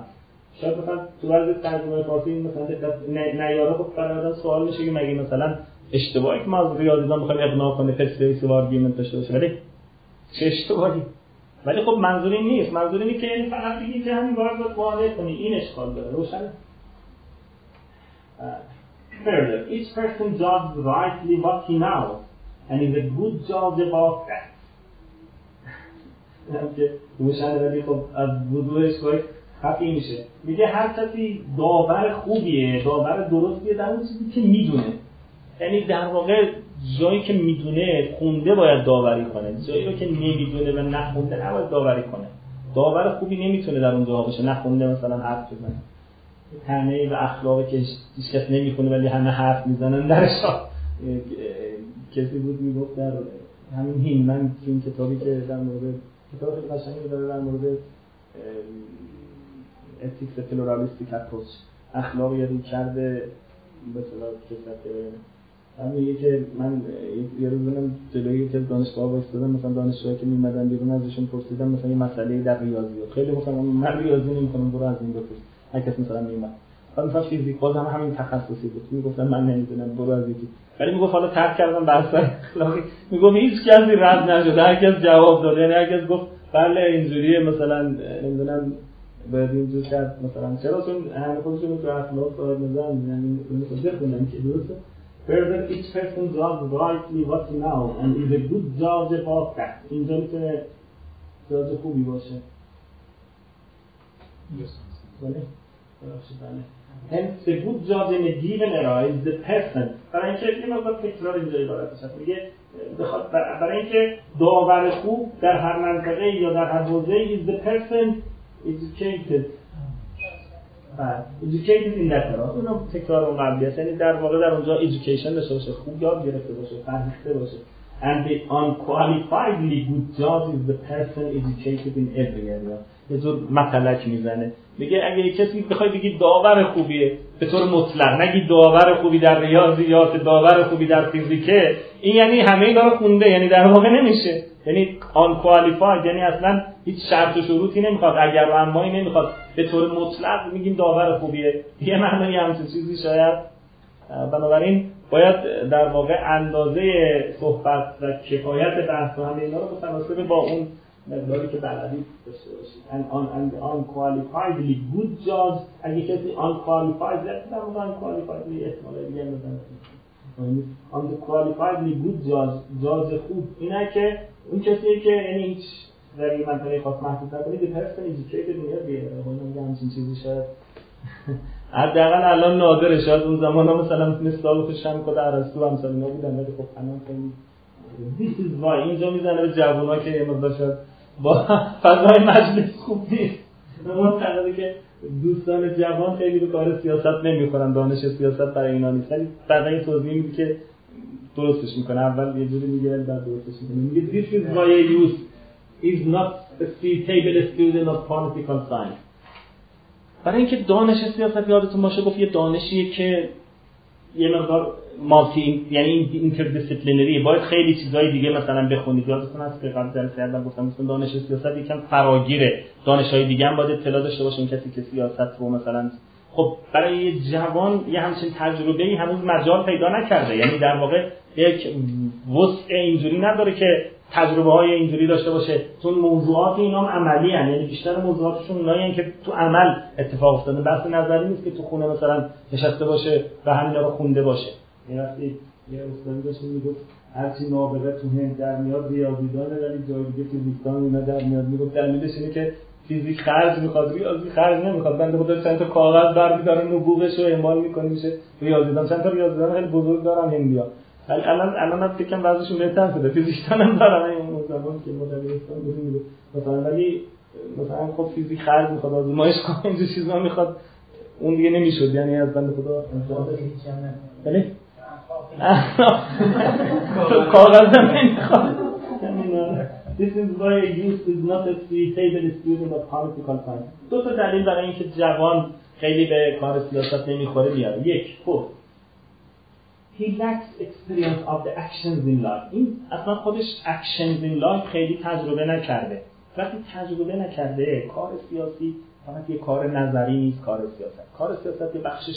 شاید مثلا تو ورز ترجمه فارسی مثلا نیاره خب برای سوال میشه که مگه مثلا اشتباهی که ما از ریاضیدان بخوایم اقناع کنه persuasive argument داشته باشه ولی چه اشتباهی؟ ولی خب منظور این نیست. منظور اینه که فقط بگی که همین باید واضح کنی. این اشکال داره. روشنه. Further, each person judges rightly what he knows and is a good judge about that. روشنه ولی خب از وضوحش باید خفی میشه میگه هر کسی داور خوبیه داور درستیه در اون چیزی که می‌دونه. یعنی در واقع جایی که می‌دونه خونده باید داوری کنه. جایی رو که نمی‌دونه و نخونده نباید داوری کنه. داور خوبی نمی‌تونه در اون جاها باشه نخونده مثلا حرف بزنه. تنه و اخلاقی که هیچ کس نمی‌خونه ولی همه حرف می‌زنن درش کسی بود می‌گفت در همین هینمن که این کتابی که در مورد کتاب خیلی قشنگی داره در مورد ethics pluralistic approach اخلاق یادی کرده به اصطلاح کسات من میگه که من یه روز من جلوی یکی از دانشگاه وایسادم مثلا دانشجوهایی که میمدن بیرون ازشون پرسیدم مثلا یه مسئله در ریاضیات خیلی مثلا من ریاضی نمی‌کنم برو از این بپرس. هر کس مثلا میومد بعد مثلا فیزیک باز هم همین تخصصی بود. می‌گفتم من نمی‌دونم برو از یکی ولی می‌گفت حالا ترک کردم بحث اخلاقی. می‌گفت هیچ کسی رد نشد. هر کس جواب داد. یعنی هر کس گفت بله اینجوریه مثلا نمی‌دونم باید اینجور کرد مثلا. چرا؟ چون همه خودشون تو اخلاق قائل نظر یعنی بخونم که درسته. Further, each person does rightly what he knows and is a good judge about that. اینجا می‌تونه جاج خوبی باشه. بله؟ بله. Hence, the good judge in a given era is the person. برای اینکه این مقدار تکرار اینجا عبارت میشه. میگه بخواد برای اینکه داور خوب در هر منطقه یا در هر حوزه is the person educated educated in that era اونم تکرار اون قبلی هست یعنی در واقع در اونجا education داشته خوب یاد گرفته باشه فرهیخته باشه and the unqualifiedly good judge is the person educated in every area یه جور مطلق می‌زنه. میگه اگه کسی بخوای بگی داور خوبیه به طور مطلق. نگی داور خوبی در ریاضیات داور خوبی در فیزیکه این یعنی همه اینا رو خونده یعنی در واقع نمیشه. یعنی آن کوالیفاید یعنی اصلا هیچ شرط و شروطی نمی‌خواد. اگر و امایی نمی‌خواد. به طور مطلق میگیم داور خوبیه. یه معنی همچین چیزی شاید بنابراین باید در واقع اندازه صحبت و کفایت بحث و همه اینا رو متناسب با اون مقداری که بلدی on and unqualifiedly good judge اگه کسی unqualified در واقع unqualifiedly احتمال دیگه بزنه unqualifiedly good judge judge خوب. اینه که اون کسیه که یعنی هیچ در این منطقه خاص محدود نکنید the person educated میاد بیاره خب همچین چیزی شاید. حداقل الان نادره. شاید اون زمان ها مثلا مثال خود شم کد عرستو همسال اینا بودن ولی خب الان خیلی This is why. اینجا می‌زنه به جوونا که یه مقدار شاید با فضای مجلس خوب نیست. معتقده که دوستان جوان خیلی به کار سیاست نمی‌خورن دانش سیاست برای اینا نیست. ولی این توضیح میده که درستش می‌کنه اول یه جوری میگه بعد درستش می‌کنه میگه this is why a youth is not a suitable student of political science. برای اینکه دانش سیاست یادتون باشه گفت یه دانشیه که یه مقدار multi یعنی interdisciplinary باید خیلی چیزای دیگه مثلا بخونید. یادتون هست که قبل جلسه اول گفتم مثلا دانش سیاست یکم فراگیره. دانش های دیگه هم باید اطلاع داشته باشه کسی که سیاست رو مثلا خب برای یه جوان یه همچین تجربه ای هنوز مجال پیدا نکرده. یعنی در واقع یک وسع اینجوری نداره که تجربه های اینجوری داشته باشه. چون موضوعات اینا هم عملی هن. یعنی بیشتر موضوعاتشون اونایی که تو عمل اتفاق افتاده. بحث نظری نیست که تو خونه مثلا نشسته باشه و همین رو خونده باشه. وقتی یه استادی داشت می‌گفت هرچی نابغه تو هند در میاد ریاضیدانه ولی جای دیگه فیزیکدان اینا در میاد. می‌گفت دلیلش اینه که فیزیک خرج می‌خواد ریاضی خرج نمی‌خواد. بنده خدا چند تا کاغذ برمیداره نبوغش رو اعمال می‌کنه میشه ریاضیدان. چند تا ریاضیدان خیلی بزرگ دارن هندیا. ولی الان الان هم فکر کنم وضعشون بهتر شده. فیزیکدان هم دارن. این زمان که مدرسان بود مثلا ولی مثلا خب فیزیک خرج می‌خواد آزمایش کنه اینجور چیزا می‌خواد. اون دیگه نمی‌شد. یعنی از بنده خدا بله؟ کاغذ نمی‌خواد This is why youth is not a suitable student of political science. دو تا دلیل برای اینکه جوان خیلی به کار سیاست نمی‌خوره میاره. یک، خب he lacks experience of the actions in life. این اصلا خودش actions in life خیلی تجربه نکرده. وقتی تجربه نکرده کار سیاسی فقط یه کار نظری نیست کار سیاست. کار سیاست یه بخشش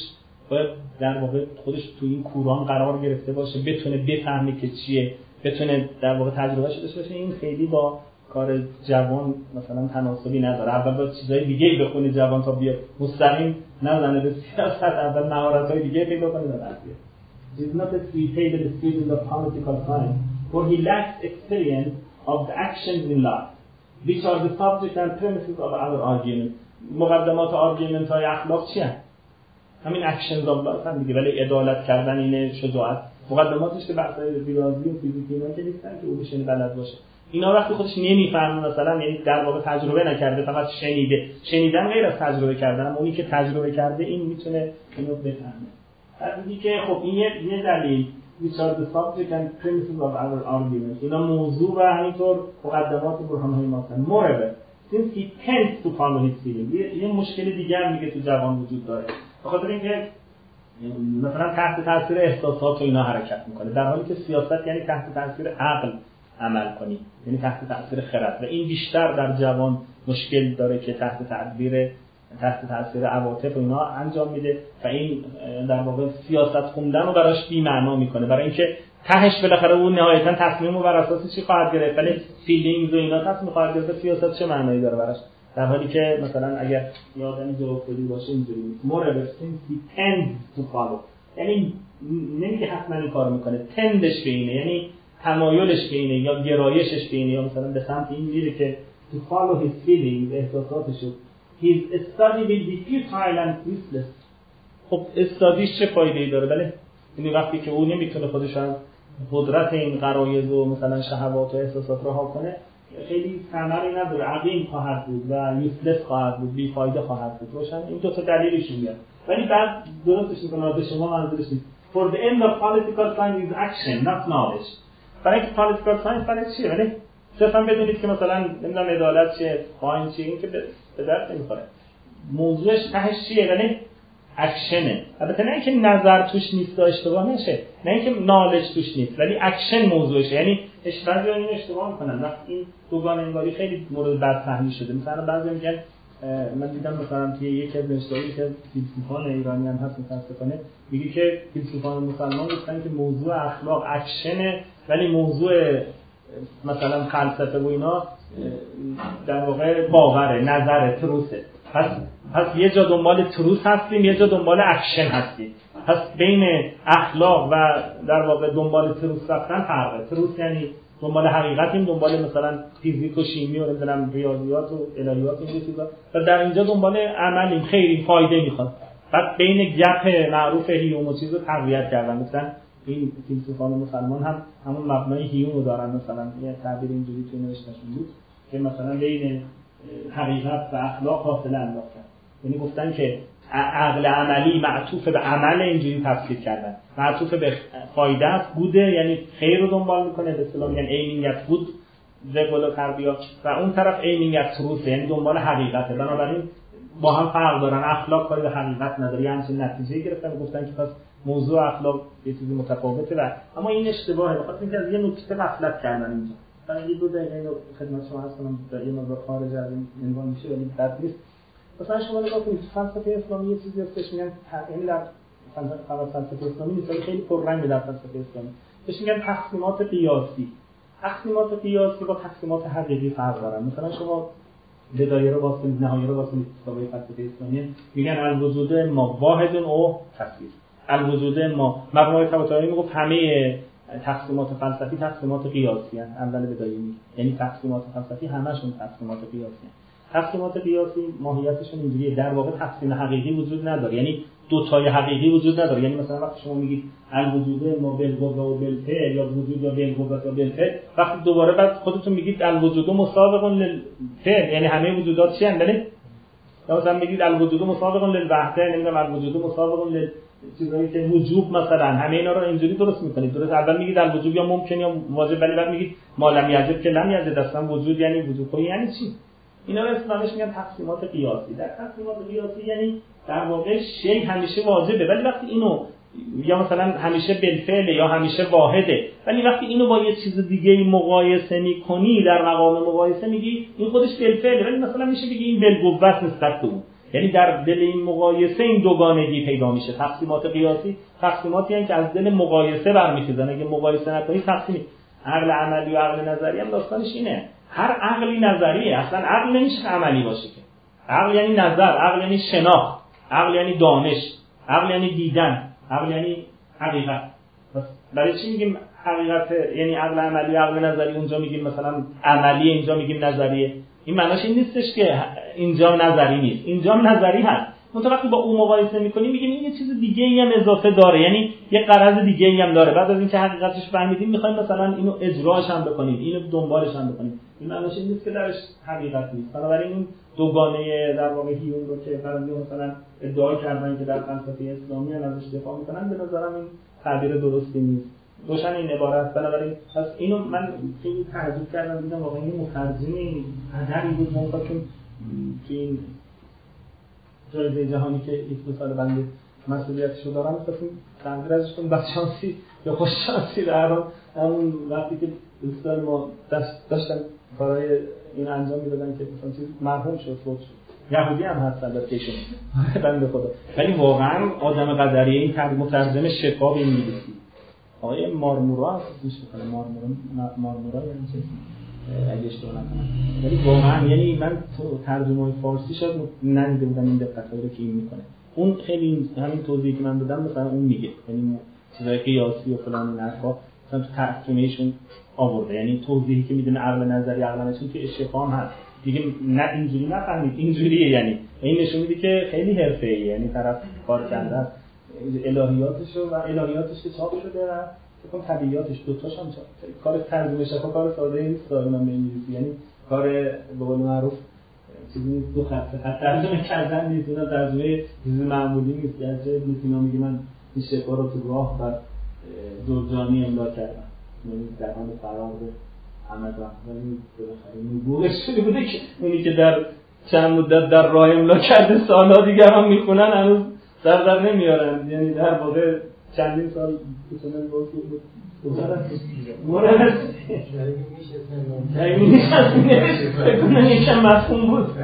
باید در واقع خودش تو این کوران قرار گرفته باشه بتونه بفهمه که چیه بتونه در واقع تجربه داشته باشه این خیلی با کار جوان مثلا تناسبی نداره اول باید چیزای دیگه بخونه جوان تا بیاد مستقیم نزنه به سیاست اول مهارت های دیگه پیدا کنه در He is not a suitable student of political science, for he lacks experience of the actions in life, which are the subject and premises of our argument. مقدمات argument های اخلاق چی هست؟ همین of life هم دیگه. ولی عدالت کردن اینه شجاعت. مقدماتش که بحث ریاضی و فیزیک اینا که نیستن که او بشینه بلد باشه. اینا وقتی خودش نمی‌فهمه مثلا یعنی در واقع تجربه نکرده فقط شنیده. شنیدن غیر از تجربه کردن اما اونی که تجربه کرده این می‌تونه اینو بفهمه. بعد که خب این یه دلیل. The subject and premises of our argument. اینا موضوع و همینطور مقدمات برهان های ما moreover since he tends to follow his feeling یه مشکل دیگه هم میگه تو جوان وجود داره. بخاطر اینکه مثلا تحت تاثیر احساسات و اینا حرکت می‌کنه. در حالی که سیاست یعنی تحت تاثیر عقل عمل کنی یعنی تحت تاثیر خرد. و این بیشتر در جوان مشکل داره که تحت تدبیر تحت تاثیر عواطف و اینا انجام میده و این در واقع سیاست خوندن رو براش بی معنا می‌کنه. برای اینکه تهش بالاخره اون نهایتا تصمیم رو بر اساس چی خواهد گرفت؟ ولی feelings و اینا تصمیم خواهد گرفت. سیاست چه معنایی داره براش؟ در حالی که مثلا اگر یه آدمی جوان باشه اینجوری more he tends follow. یعنی نمیگه حتما این کار می‌کنه. tend ش به یعنی تمایلش به یا گرایشش به یا مثلا به سمت این میره که to follow his feelings احساساتشو. His study will be futile and useless. خب استادیش چه فایده ای داره؟ بله. یعنی وقتی که او نمی‌تونه خودش هم قدرت این قرایز و مثلا شهوات و احساسات رو ها کنه خیلی ثمری نداره. عقیم خواهد بود و یوسلس خواهد بود بی فایده خواهد بود. روشن. این دو تا دلیلش میاد. ولی بعد درستش می‌کنه به شما منظورش for the end of political science is action not knowledge. برای اینکه political science برای چیه؟ ولی صرفا بدونید که مثلا نمی‌دونم عدالت چیه fine چیه این که به درد نمی‌خوره. موضوعش تهش چیه؟ یعنی اکشنه البته نه اینکه نظر توش نیست اشتباه نشه نه اینکه knowledge توش نیست ولی اکشن موضوعشه. یعنی بعضی این اشتباه می‌کنن. وقتی این دوگان انگاری خیلی مورد بدفهمی شده. مثلا بعضی میگن من دیدم مثلا توی یکی از نوشته‌هایی که فیلسوفان ایرانی هم هست متاسفانه میگه که فیلسوفان مسلمان گفتن که موضوع اخلاق اکشنه ولی موضوع مثلا فلسفه و اینا در واقع باوره نظره truth ه. پس پس یه جا دنبال truth هستیم یه جا دنبال اکشن هستیم. پس بین اخلاق و در واقع دنبال truth رفتن فرقه. truth یعنی دنبال حقیقتیم دنبال مثلا فیزیک و شیمی و نمی‌دونم ریاضیات و الهیات و چیزا. و در اینجا دنبال عملیم. خیلی فایده می‌خواد. بعد بین گپ معروف هیوم و چیز رو تقویت کردن. گفتن این فیلسوفان مسلمان هم همون مبنای هیوم رو دارن. مثلا یه تعبیر اینجوری توی نوشتهشون بود که مثلا بین حقیقت و اخلاق فاصله انداختن. یعنی گفتن که عقل عملی معطوف به عمل اینجوری تفسیر کردن. معطوف به فایده است بوده یعنی خیر رو دنبال می‌کنه به اصطلاح میگن ایمینگت بود زگل و تربیات. و اون طرف ایمینگت تروسه یعنی دنبال حقیقته. بنابراین با هم فرق دارن. اخلاق کاری به حقیقت نداره. یعنی همچین نتیجه گرفتن گفتن که پس موضوع اخلاق یه چیزی متفاوته و اما این اشتباهه. بخاطر اینکه از یه نکته غفلت کردن اینجا. من یه دو دقیقه خدمت شما هست کنم یه مقدار خارج از این عنوان میشه ولی بد نیست. مثلا شما نگاه کنید فلسفه اسلامی یه چیزی هستش میگن یعنی در فلسفه اسلامی مثال خیلی پررنگ در فلسفه اسلامی. بهش میگن تقسیمات قیاسی. تقسیمات قیاسی با تقسیمات حقیقی فرق دارن. مثلا شما بدایه رو واسه نهایه رو واسه کتابای فلسفه اسلامی. میگن الوجود ما واحد او تصویر الوجود ما. مبنای طباطبایی می‌گفت همه تقسیمات فلسفی تقسیمات قیاسی هستند. اول بدایه می یعنی تقسیمات فلسفی همشون تقسیمات قیاسی هستند. تقسیمات قیاسی ماهیتشون اینجوریه. در واقع تقسیم حقیقی وجود نداره. یعنی دو تای حقیقی وجود نداره. یعنی مثلا وقتی شما میگید الوجود ما بالقوه و بالفعل یا وجود یا بالقوه و بالفعل وقتی دوباره بعد خودتون میگید الوجود مسابق للفعل یعنی همه وجودات چی هستند یا مثلا میگید الوجود مسابق للوحده نمی‌دونم الوجود مسابق لل چیزایی که وجوب مثلا. همه اینا رو اینجوری درست می‌کنید. درست اول میگید در وجوب یا ممکن یا واجب ولی بعد میگید ما لم یجب که لم یجب اصلا وجود یعنی وجود. خب یعنی چی؟ اینا رو اسمش میگن تقسیمات قیاسی. در تقسیمات قیاسی یعنی در واقع شی همیشه واجبه. ولی وقتی اینو یا مثلا همیشه بالفعل یا همیشه واحده ولی وقتی اینو با یه چیز دیگه مقایسه می‌کنی در مقام مقایسه میگی این خودش بالفعله. ولی مثلا میشه بگی این بالقوت نسبت به اون. یعنی در دل این مقایسه این دوگانگی پیدا میشه. تقسیمات قیاسی تقسیماتی هستند که از دل مقایسه برمیخیزن. اگه مقایسه نکنی تقسیم عقل عملی و عقل نظری هم داستانش اینه. هر عقلی نظریه اصلا عقل نمیشه عملی باشه که. عقل یعنی نظر عقل یعنی شناخت عقل یعنی دانش عقل یعنی دیدن عقل یعنی حقیقت. برای چی میگیم حقیقت؟ یعنی عقل عملی عقل نظری اونجا میگیم مثلا عملی اینجا میگیم نظریه. این معناش این نیستش که اینجا نظری نیست. اینجا نظری هست. منتها وقتی با اون مقایسه می‌کنیم میگیم این یه چیز دیگه ای هم اضافه داره. یعنی یه قرض دیگه ای هم داره. بعد از اینکه حقیقتش فهمیدیم می‌خوایم مثلا اینو اجراش هم بکنیم اینو دنبالش هم بکنیم. این معناش این نیست که درش حقیقت نیست. بنابراین این دوگانه در واقع هیون رو که فرضی مثلا ادعا کردن که در فلسفه اسلامی هم ازش دفاع می‌کنن به نظرم این تعبیر درستی نیست. روشن این عبارت. بنابراین پس اینو من خیلی تعجب کردم دیدم واقعا این مترجم هدری بود. تو این جایزه جهانی که یک دو سال بنده مسئولیتشو دارم می‌خواستیم تنظیر ازش کنیم یا خوش شانسی در همون وقتی که دوستان ما داشتن برای این انجام می‌دادن که مثلا چیز مرحوم شد فوت شد. یهودی هم هست البته ایشون بنده خدا. ولی واقعا آدم قدریه این مترجم شفاف انگلیسی. آقای مارمورا هست میشه مارمورا مارمورا یعنی اگه اشتباه نکنم. ولی یعنی من ترجمه فارسی شاید ندیده بودم این دقتایی رو که این می‌کنه. اون خیلی همین توضیحی که من دادم مثلا اون میگه. یعنی چیزای قیاسی و فلان این حرفا مثلا تو ترجمهشون آورده. یعنی توضیحی که می‌دونه عقل نظری عقل نشون که اشفام هست. دیگه نه اینجوری نفهمید. اینجوریه یعنی. این نشون میده که خیلی حرفه‌ای یعنی طرف کار کرده الهیاتش و الهیاتش که چاپ شده و فکر طبیعیاتش دوتاش هم کار ترجمه شفا کار ساده نیست من به انگلیسی یعنی کار به قول معروف چیزی دو خط خط ترجمه کردن نیست اینا ترجمه چیزی معمولی نیست. گرچه ابن میگه من این شفا رو تو راه و جرجانی املا کردم. یعنی در حال فرار احمد ولی بالاخره نبوغش شده بوده که اونی که در چند مدت در راه املا کرده سالها دیگر هم می‌خونن هنوز در در نمیارن. یعنی در واقع چندین سال بتونن بود یکم مفهوم بود.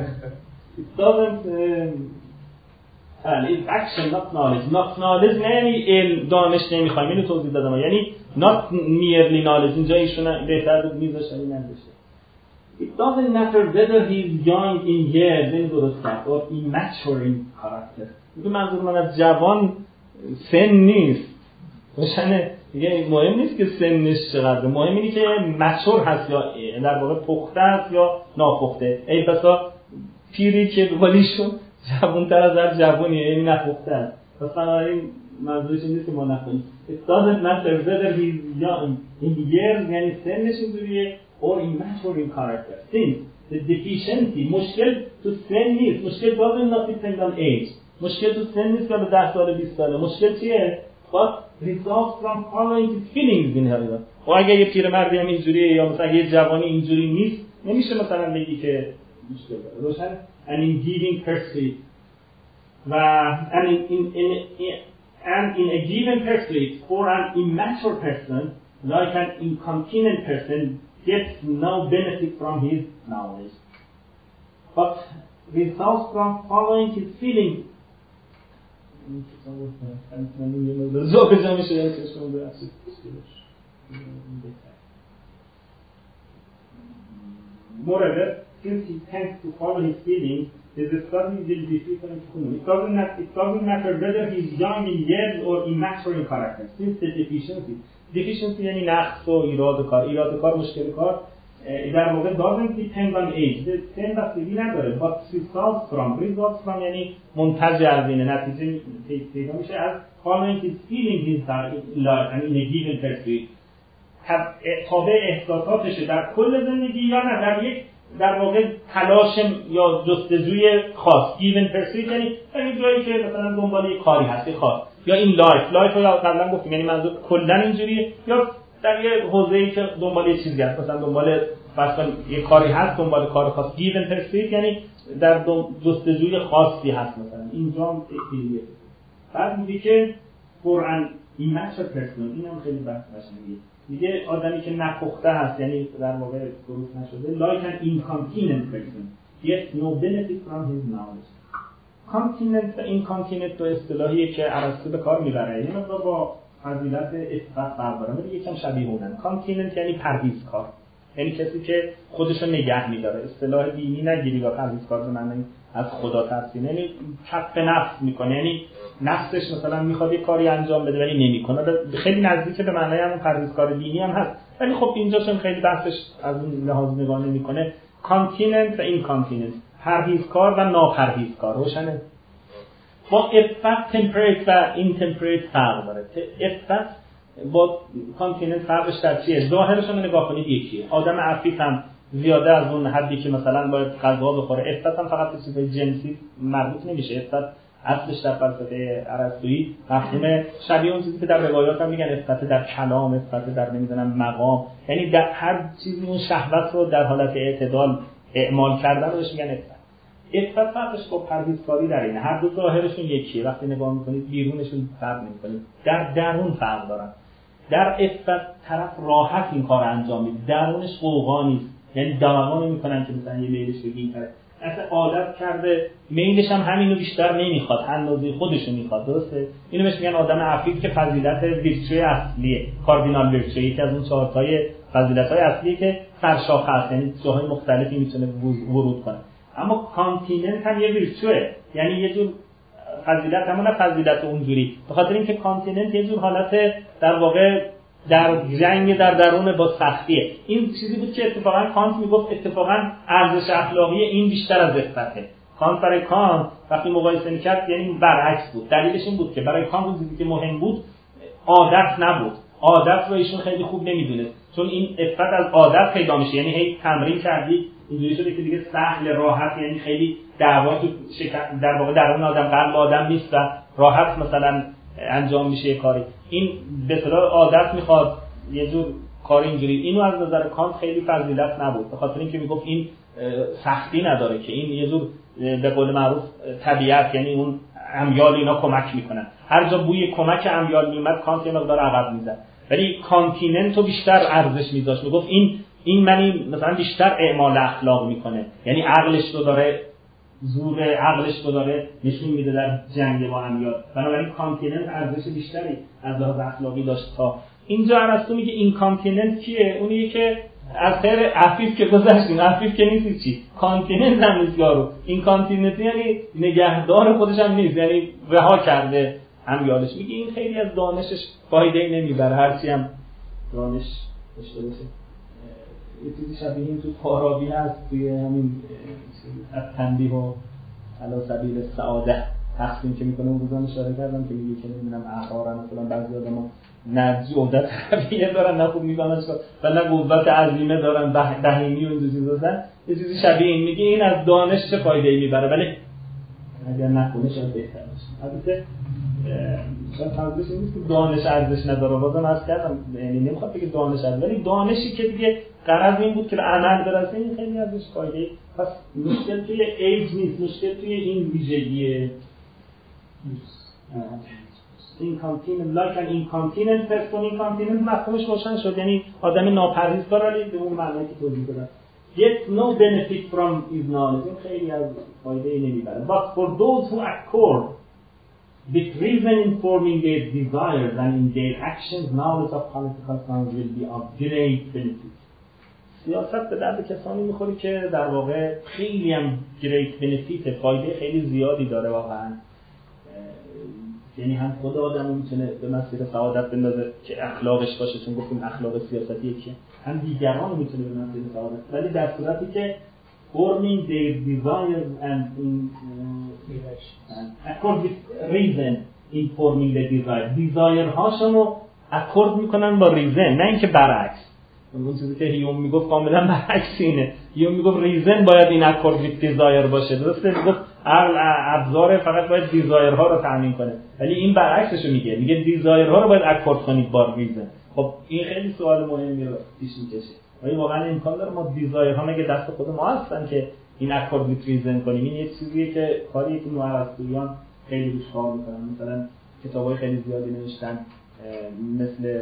بله action not knowledge. Not knowledge نه یعنی علم. دانش نمی‌خوایم. اینو توضیح دادم. یعنی not merely knowledge. اینجا ایشون بهتر بود میذاشتن این نذاشته It doesn't matter whether he is young in years. این درست کرد. Or immature in character. منظور من از جوان سن نیست. روشنه. دیگه مهم نیست که سنش چقدر مهم اینه که مچور هست یا در واقع پخته است یا ناپخته. ای پسا پیری که ولیشون جوان تر از هر جوانیه. این نپخته است پس بنابراین منظورش این نیست که ما whether he's young. In years یعنی سنش اینجوریه. Or immature in character. Since the deficiency مشکل تو سن نیست. مشکل doesn't not depend on age. مشکل تو سن نیست که 10 سال 20 ساله مشکل چیه but results from following his feelings in her و اگه یه پیرمردی هم اینجوریه یا مثلا یه جوانی اینجوری نیست نمیشه مثلا بگی که روشن and in giving pursuit و and in, in, in, and in a given pursuit for an immature person like an incontinent person gets no benefit from his knowledge but results from following his feelings Moreover, since he tends to follow his feelings, his study will be different It doesn't, it doesn't matter whether he is young in years or immature in character, since the deficiency. Deficiency یعنی نقص و ایراد کار ایراد کار مشکل کار در واقع doesn't depend on age سن بستگی نداره. but results from results from یعنی منتج از اینه نتیجه پیدا میشه از following his feeling his life and in a given pursuit تابع احساساتشه در کل زندگی یا نه؟ در یک در واقع تلاش یا جستجوی خاص. given pursuit یعنی در جایی که مثلا دنبال یک کاری هست خاص. یا این life life رو قبلا گفتیم یعنی منظور کلا اینجوریه. یا در یه حوزه‌ای که دنبال یه چیزی هست مثلا دنبال مثلا یه کاری هست دنبال کار خاص. Given pursuit یعنی در جستجوی خاصی هست مثلا. اینجا هم بعد میگه که قرآن این mature person این هم خیلی بحث قشنگیه. میگه آدمی که نپخته هست یعنی در واقع درست نشده like an incontinent person. Gets no benefit from his knowledge. Continent و incontinent دو اصطلاحیه که ارسطو به کار می‌بره. یعنی با فضیلت اثبات فرق داره ولی یکم شبیه اونن کانتیننت یعنی پرهیزکار. یعنی کسی که خودش رو نگه میداره. اصطلاح دینی نگیری با پرهیزکار به معنی از خدا ترسیم. یعنی کف نفس می‌کنه. یعنی نفسش مثلا می‌خواد یه کاری انجام بده ولی نمی‌کنه. خیلی نزدیک به معنی همون پرهیزکار دینی هم هست. ولی خب اینجا چون خیلی بحثش از اون لحاظ نگاه نمی‌کنه. continent و incontinent پرهیزکار و ناپرهیزکار روشنه. با عفت temperate و intemperate فرق داره. عفت با continent فرقش در چیه؟ ظاهرش رو نگاه کنید یکیه. آدم عفیف هم زیاده از اون حدی که مثلا باید غذا بخوره. افت هم فقط به جنسی مربوط نمیشه. افت اصلش در فلسفه ارسطویی مفهوم شبیه اون چیزی که در روایات هم میگن افت در کلام افت در نمی‌دونم مقام. یعنی در هر چیزی اون شهوت رو در حالت اعتدال اعمال کردن روش میگن افت افت فرقش با پرهیزکاری در اینه. هر دو ظاهرشون یکیه. وقتی نگاه می‌کنید بیرونشون فرق نمی‌کنید در درون فرق دارن. در افت طرف راحت این کار انجام میده. درونش قوقا نیست. یعنی دماغا نمی‌کنن که مثلا یه میلش بگی این اصلا عادت کرده. میلش هم همینو بیشتر نمی‌خواد. اندازه خودشو می‌خواد. درسته؟ اینو بهش میگن آدم عفیف که فضیلت ویرچوی اصلیه. کاردینال ویرچوی. یکی از اون چهار تای فضیلت های اصلیه که سرشاخه هست یعنی جاهای مختلفی می‌تونه ورود کنه. اما کانتیننت هم یه ویرچوه. یعنی یه جور فضیلت همون فضیلت اونجوری. به خاطر اینکه continent یه جور حالت در واقع در جنگ در درون با سختیه. این چیزی بود که اتفاقا کانت می‌گفت اتفاقا ارزش اخلاقی این بیشتر از عفته کانت برای کانت وقتی مقایسه می‌کرد یعنی برعکس بود. دلیلش این بود که برای کانت چیزی که مهم بود عادت نبود. عادت رو ایشون خیلی خوب نمی‌دونه چون این عفت از عادت پیدا میشه. یعنی هی تمرین کردی اینجوری شده که دیگه سهل راحت یعنی خیلی دعوا تو در واقع درون آدم قلب آدم نیست و راحت مثلا انجام میشه کاری. این به عادت می‌خواد. یه جور کار اینجوری. اینو از نظر کانت خیلی فضیلت نبود. به خاطر اینکه می‌گفت این سختی نداره که این یه جور به قول معروف طبیعت. یعنی اون امیال اینا کمک می‌کنن. هر جا بوی کمک امیال میومد کانت یه مقدار عقب می‌زد. ولی continent رو بیشتر ارزش میذاشت می‌گفت این این منی مثلا بیشتر اعمال اخلاق می‌کنه. یعنی عقلش رو داره زور عقلش رو داره نشون میده در جنگ با امیال بنابراین continent ارزش بیشتری از لحاظ اخلاقی داشت تا اینجا ارسطو میگه این continent کیه؟ اونیه که از خیر عفیف که گذشتیم عفیف که نیست چی؟ continent هم نیست یارو. این continent یعنی نگهدار خودش هم نیست یعنی رها کرده هم یادش. میگه این خیلی از دانشش فایده ای نمی‌بره هرچی هم دانش داشته باشه. یه چیزی شبیه این تو پارابی هست توی همین تنبیه و علا سبیل سعاده تقسیم که می‌کنه اون روزان اشاره کردم که میگه که نمی‌دونم احرارن مثلا بعضی آدم نه جودت قویه دارن نه خوب می‌فهمن و نه قوت عظیمه دارن بهیمی و این چیز دارن. یه چیزی شبیه این میگه این از دانش چه فایده ای می‌بره؟ ولی اگر نکنه شاید بهتر باشه. البته شاید فرضش نیست که دانش ارزش نداره. بازم از کردم یعنی نمی‌خواد بگه دانش ارزش ولی دانشی که دیگه قرض این بود که به عمل برسه این خیلی ازش فایده. پس مشکل توی ایج نیست مشکل توی این ویژگی. incontinent like an incontinent person incontinent مفهومش روشن شد. یعنی آدم ناپرهیزگار ولی به اون معنی که توضیح دادم. Get no benefit from his knowledge. این خیلی از فایده ای نمی‌بره. But for those who accord with reason informing their desires and in their actions knowledge of political science will be of great benefit. سیاست به درد کسانی می‌خوری که در واقع خیلی هم great benefit فایده خیلی زیادی داره واقعا. یعنی هم خود آدم می‌تونه به مسیر سعادت بندازه که اخلاقش باشه چون گفتیم اخلاق سیاستی که هم دیگران می‌تونه به مسیر سعادت ولی در صورتی که forming their desires and in, reason in forming the desire. Desire هاشون رو accord می‌کنن با reason نه اینکه برعکس. اون چیزی که هیوم می‌گفت کاملا برعکس اینه. هیوم می‌گفت reason باید این accord with desire باشه. درسته؟ می‌گفت ابزار فقط باید desire ها رو تامین کنه. ولی این برعکسش رو میگه. میگه desire ها رو باید accord کنید با reason خب این خیلی سوال مهمی رو پیش می‌کشه. ولی واقعا امکان داره ما desire ها مگه دست خود ما هستن که این accord with reason کنیم این یه چیزیه که کاری که نوارسطوییان خیلی روش کار می‌کنن. مثلا کتابای خیلی زیادی نوشتن مثل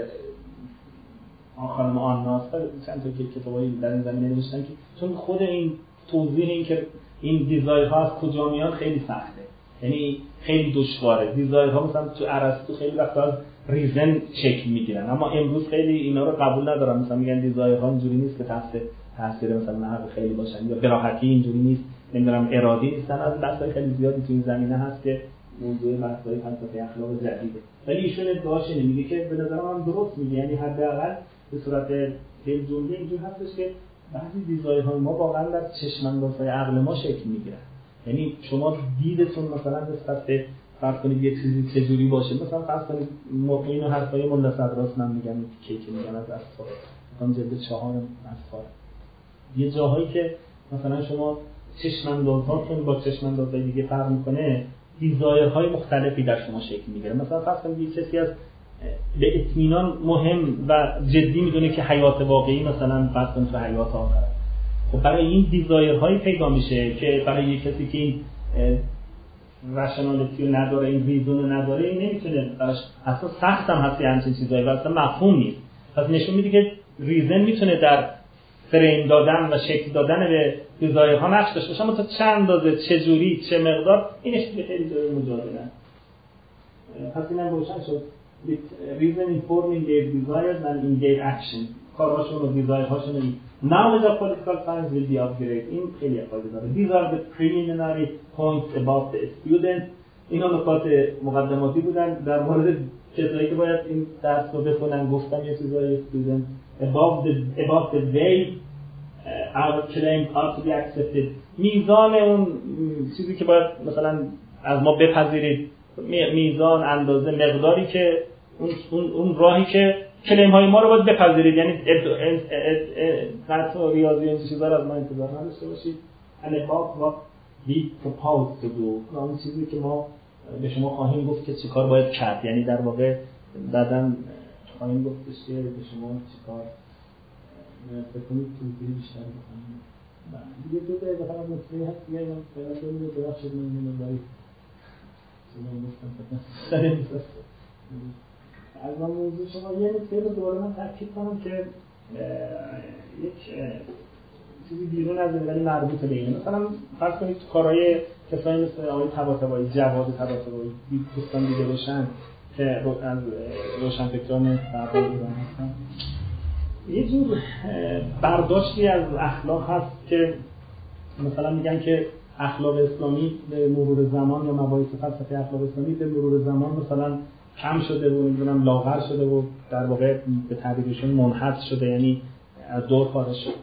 خانم آناس چند تا کتابایی در این نوشتن که چون خود این توضیح این که این desire ها از کجا میان خیلی سخته. یعنی خیلی دشواره. desire ها مثلا تو ارسطو خیلی وقتا reason شکل می‌گیرن. اما امروز خیلی اینا رو قبول ندارن. مثلا میگن desire ها اینجوری نیست که تحت تاثیر مثلا نحو خیلی باشن یا براحتی اینجوری نیست. نمی‌دونم ارادی نیستن. از بحث خیلی زیادی تو این زمینه هست که موضوع بحث‌های فلسفه اخلاق جدیده. ولی ایشون ادعاش میگه که به نظر من درست میگه. یعنی حداقل به صورت دل جمله اینجور هستش که بعضی دیزاین های ما واقعا در چشم عقل ما شکل می‌گیرن. یعنی شما دیدتون مثلا نسبت به فرض کنید یک چیزی چجوری باشه. مثلا فرض کنید این و حرفای ملا راست من میگم که که میگن از اصفار مثلا جلد چهار اصفار یه جاهایی که مثلا شما چشم اندازهاتون با چشم اندازهای دیگه فرق می‌کنه های مختلفی در شما شکل می‌گیره. مثلا فرض کنید کسی از به اطمینان مهم و جدی می‌دونه که حیات واقعی مثلا فرض کنید تو حیات آخر خب برای این دیزایرهایی پیدا میشه که برای یک کسی که این رشنالیتی رو نداره این ریزون رو نداره این نمی‌تونه براش اصلا سخت هم هستی همچین چیزایی و اصلا مفهوم نیست. پس نشون میده که ریزن می‌تونه در فریم دادن و شکل دادن به دیزایرها نقش داشته اما تا چند اندازه چه جوری چه مقدار اینش خیلی جای مجادله پس اینم روشن شد. Reason informing their desires and in their action. کارهاشون و دیزایرهاشون knowledge of political science will be upgraded. این خیلی افاده داره. These are the preliminary points about the student اینا نکات مقدماتی بودن. در مورد کسایی که باید این درس رو بخونن گفتم یه چیزای student above the, above the way uh, our claim ought to be accepted. میزان اون چیزی که باید مثلا از ما بپذیرید میزان اندازه مقداری که اون, اون, راهی که کلیم های ما رو باید بپذیرید. یعنی قطع و ریاضی این چیزا رو از ما انتظار نداشته باشید. what we propose to do. اون چیزی که ما به شما خواهیم گفت که چیکار باید کرد. یعنی در واقع بعدا خواهیم گفت که به شما چیکار فکر کنید توضیح بیشتر بکنید دیگه دو اضافه هم نکته هست دیگه اینا فعلا ببینید ببخشید من اینو برای از من موضوع شما یه نکته رو دوباره من تاکید کنم که یک چیزی بیرون از ولی مربوط به اینه مثلا فرض کنید کارهای کسایی مثل آقای طباطبایی جواد طباطبایی دوستان دیگه باشن. که از روشن فکران فردا ایران هستن یه جور برداشتی از اخلاق هست که مثلا میگن که اخلاق اسلامی به مرور زمان یا مباحث فلسفه اخلاق اسلامی به مرور زمان مثلا کم شده و نمی‌دونم لاغر شده و در واقع به تعبیرشون منحط شده یعنی از دور خارج شد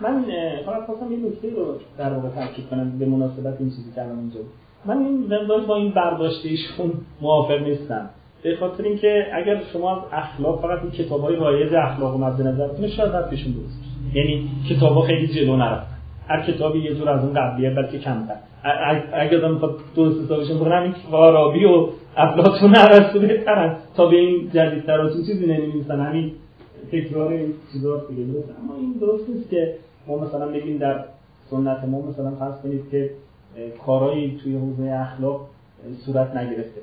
من فقط خواستم این نکته رو در واقع تاکید کنم به مناسبت این چیزی که الان اینجا من این با این برداشت ایشون موافق نیستم. به خاطر اینکه اگر شما از اخلاق فقط این کتابای رایج اخلاق مد نظر کنید شاید حرفشون درست یعنی کتابا خیلی جلو نرفتن. هر کتابی یه جور از اون قبلیه بلکه کمتر. اگر آدم می‌خواد درست حسابشون بکنه همین فارابی و افلاطون ارسطو بهترن تا به این جدیدتر از چیزی نمی‌نویسن. همین تکرار این چیزا دیگه درست. اما این درست نیست که ما مثلا بگیم در سنت ما مثلا فرض کنید که کارهایی توی حوزه اخلاق صورت نگرفته.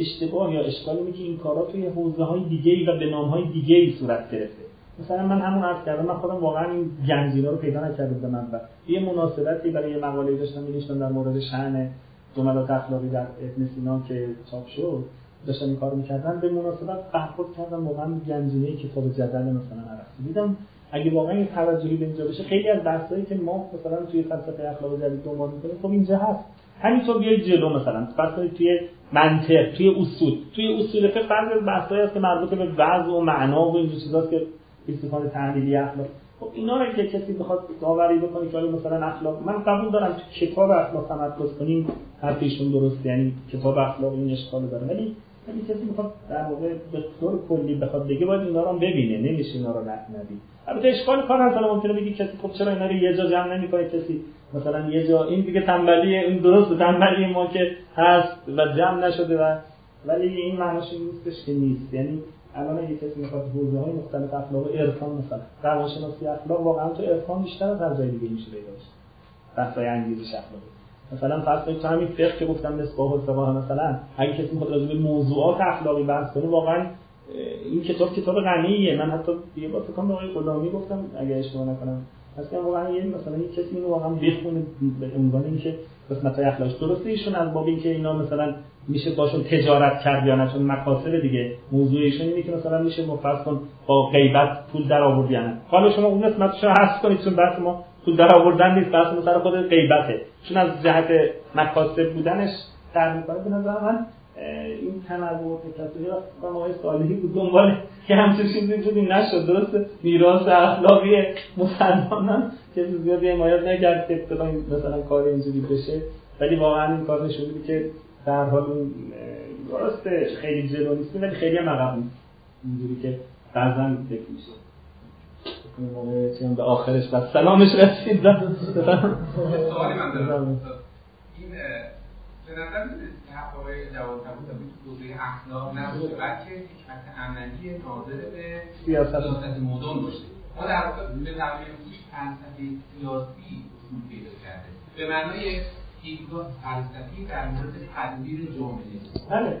اشتباه یا اشکال اینه که این کارا توی حوزه های دیگه و به نام های دیگه صورت گرفته. مثلا من همون عرض کردم من خودم واقعا این گنجینا رو پیدا نکرده بودم من. یه مناسبتی برای یه مقاله داشتم می‌نوشتم در مورد شأن جملات اخلاقی در ابن سینا که چاپ شد. داشتم این کارو می‌کردم. به مناسبت برخورد کردم واقعا گنجینه کتاب جدل مثلا ارسطو دیدم اگه واقعا یه توجهی به اینجا بشه خیلی از بحثایی که ما مثلا توی فلسفه اخلاق جدید دنبال می‌کنیم خب اینجا هست. همینطور بیاید جلو مثلا. فرض توی منطق توی اصول. توی اصول فقه از بحثایی هست که مربوط به وضع و معنا و این چیزاست که فیلسوفان تحلیلی اخلاق. خب اینا رو که کسی بخواد داوری بکنه که مثلا اخلاق من قبول دارم تو کتاب اخلاق تمرکز کنیم حرفشون درست یعنی کتاب اخلاق این اشکال داره. ولی ولی کسی می‌خواد در واقع به طور کلی بخواد بگه باید اینا رو ببینه نمیشه اینا رو نبینه البته اشکال کار هست ممکنه بگی کسی خب چرا اینا رو یه جا جمع نمی‌کنه کسی؟ مثلا یه جا این دیگه تنبلی این درست تنبلی ما که هست و جمع نشده و ولی این معناش این نیستش که نیست. یعنی الان اگه کسی می‌خواد حوزه های مختلف اخلاق عرفان مثلا روانشناسی اخلاق واقعا تو عرفان بیشتر از هر جای دیگه میشه پیدا بشه بحثای انگیزش اخلاقی. مثلا فرض کنید تو همین فقه که گفتم مصباح الفقه مثلا اگه کسی می‌خواد راجع به موضوعات اخلاقی بحث کنه واقعا این کتاب کتاب غنیه. من حتی یه بار فکر کنم آقای غلامی گفتم اگه اشتباه نکنم اصلا واقعا یه مثلا یه کسی اینو واقعا بخونه به عنوان اینکه قسمت های اخلاقش. درسته ایشون از باب اینکه اینا مثلا میشه باشون تجارت کرد یا نه چون مکاسب دیگه موضوع ایشون اینه که مثلا میشه مفصل با غیبت پول در آورد یا حالا شما اون قسمتش رو حذف کنید چون بحث ما پول در آوردن نیست بحث مثلا خود غیبته. چون از جهت مکاسب بودنش در می‌کنه به نظر من این تنوع تکثری و آقای صالحی بود. دنبال که همچون چیزی بودی نشد. درست میراث اخلاقی مسلمانان. که زیادی حمایت نکرد که مثلا کار اینجوری بشه. ولی واقعا این کار نشون که در حال اون درسته خیلی جلو نیست ولی خیلی هم عقب نیست. اینجوری که بعضا فکر میشه موقع به آخرش و سلامش رسید. سوالی من دارم. به نظر آقای جواد طباطبایی تو حوزه اخلاق نباشه بلکه حکمت عملی ناظر به سیاست. مدن باشه. ما در واقع به تعبیر فلسفه سیاسی اصول پیدا کرده. به معنای دیدگاه فلسفی در مورد تدبیر جامعه. بله.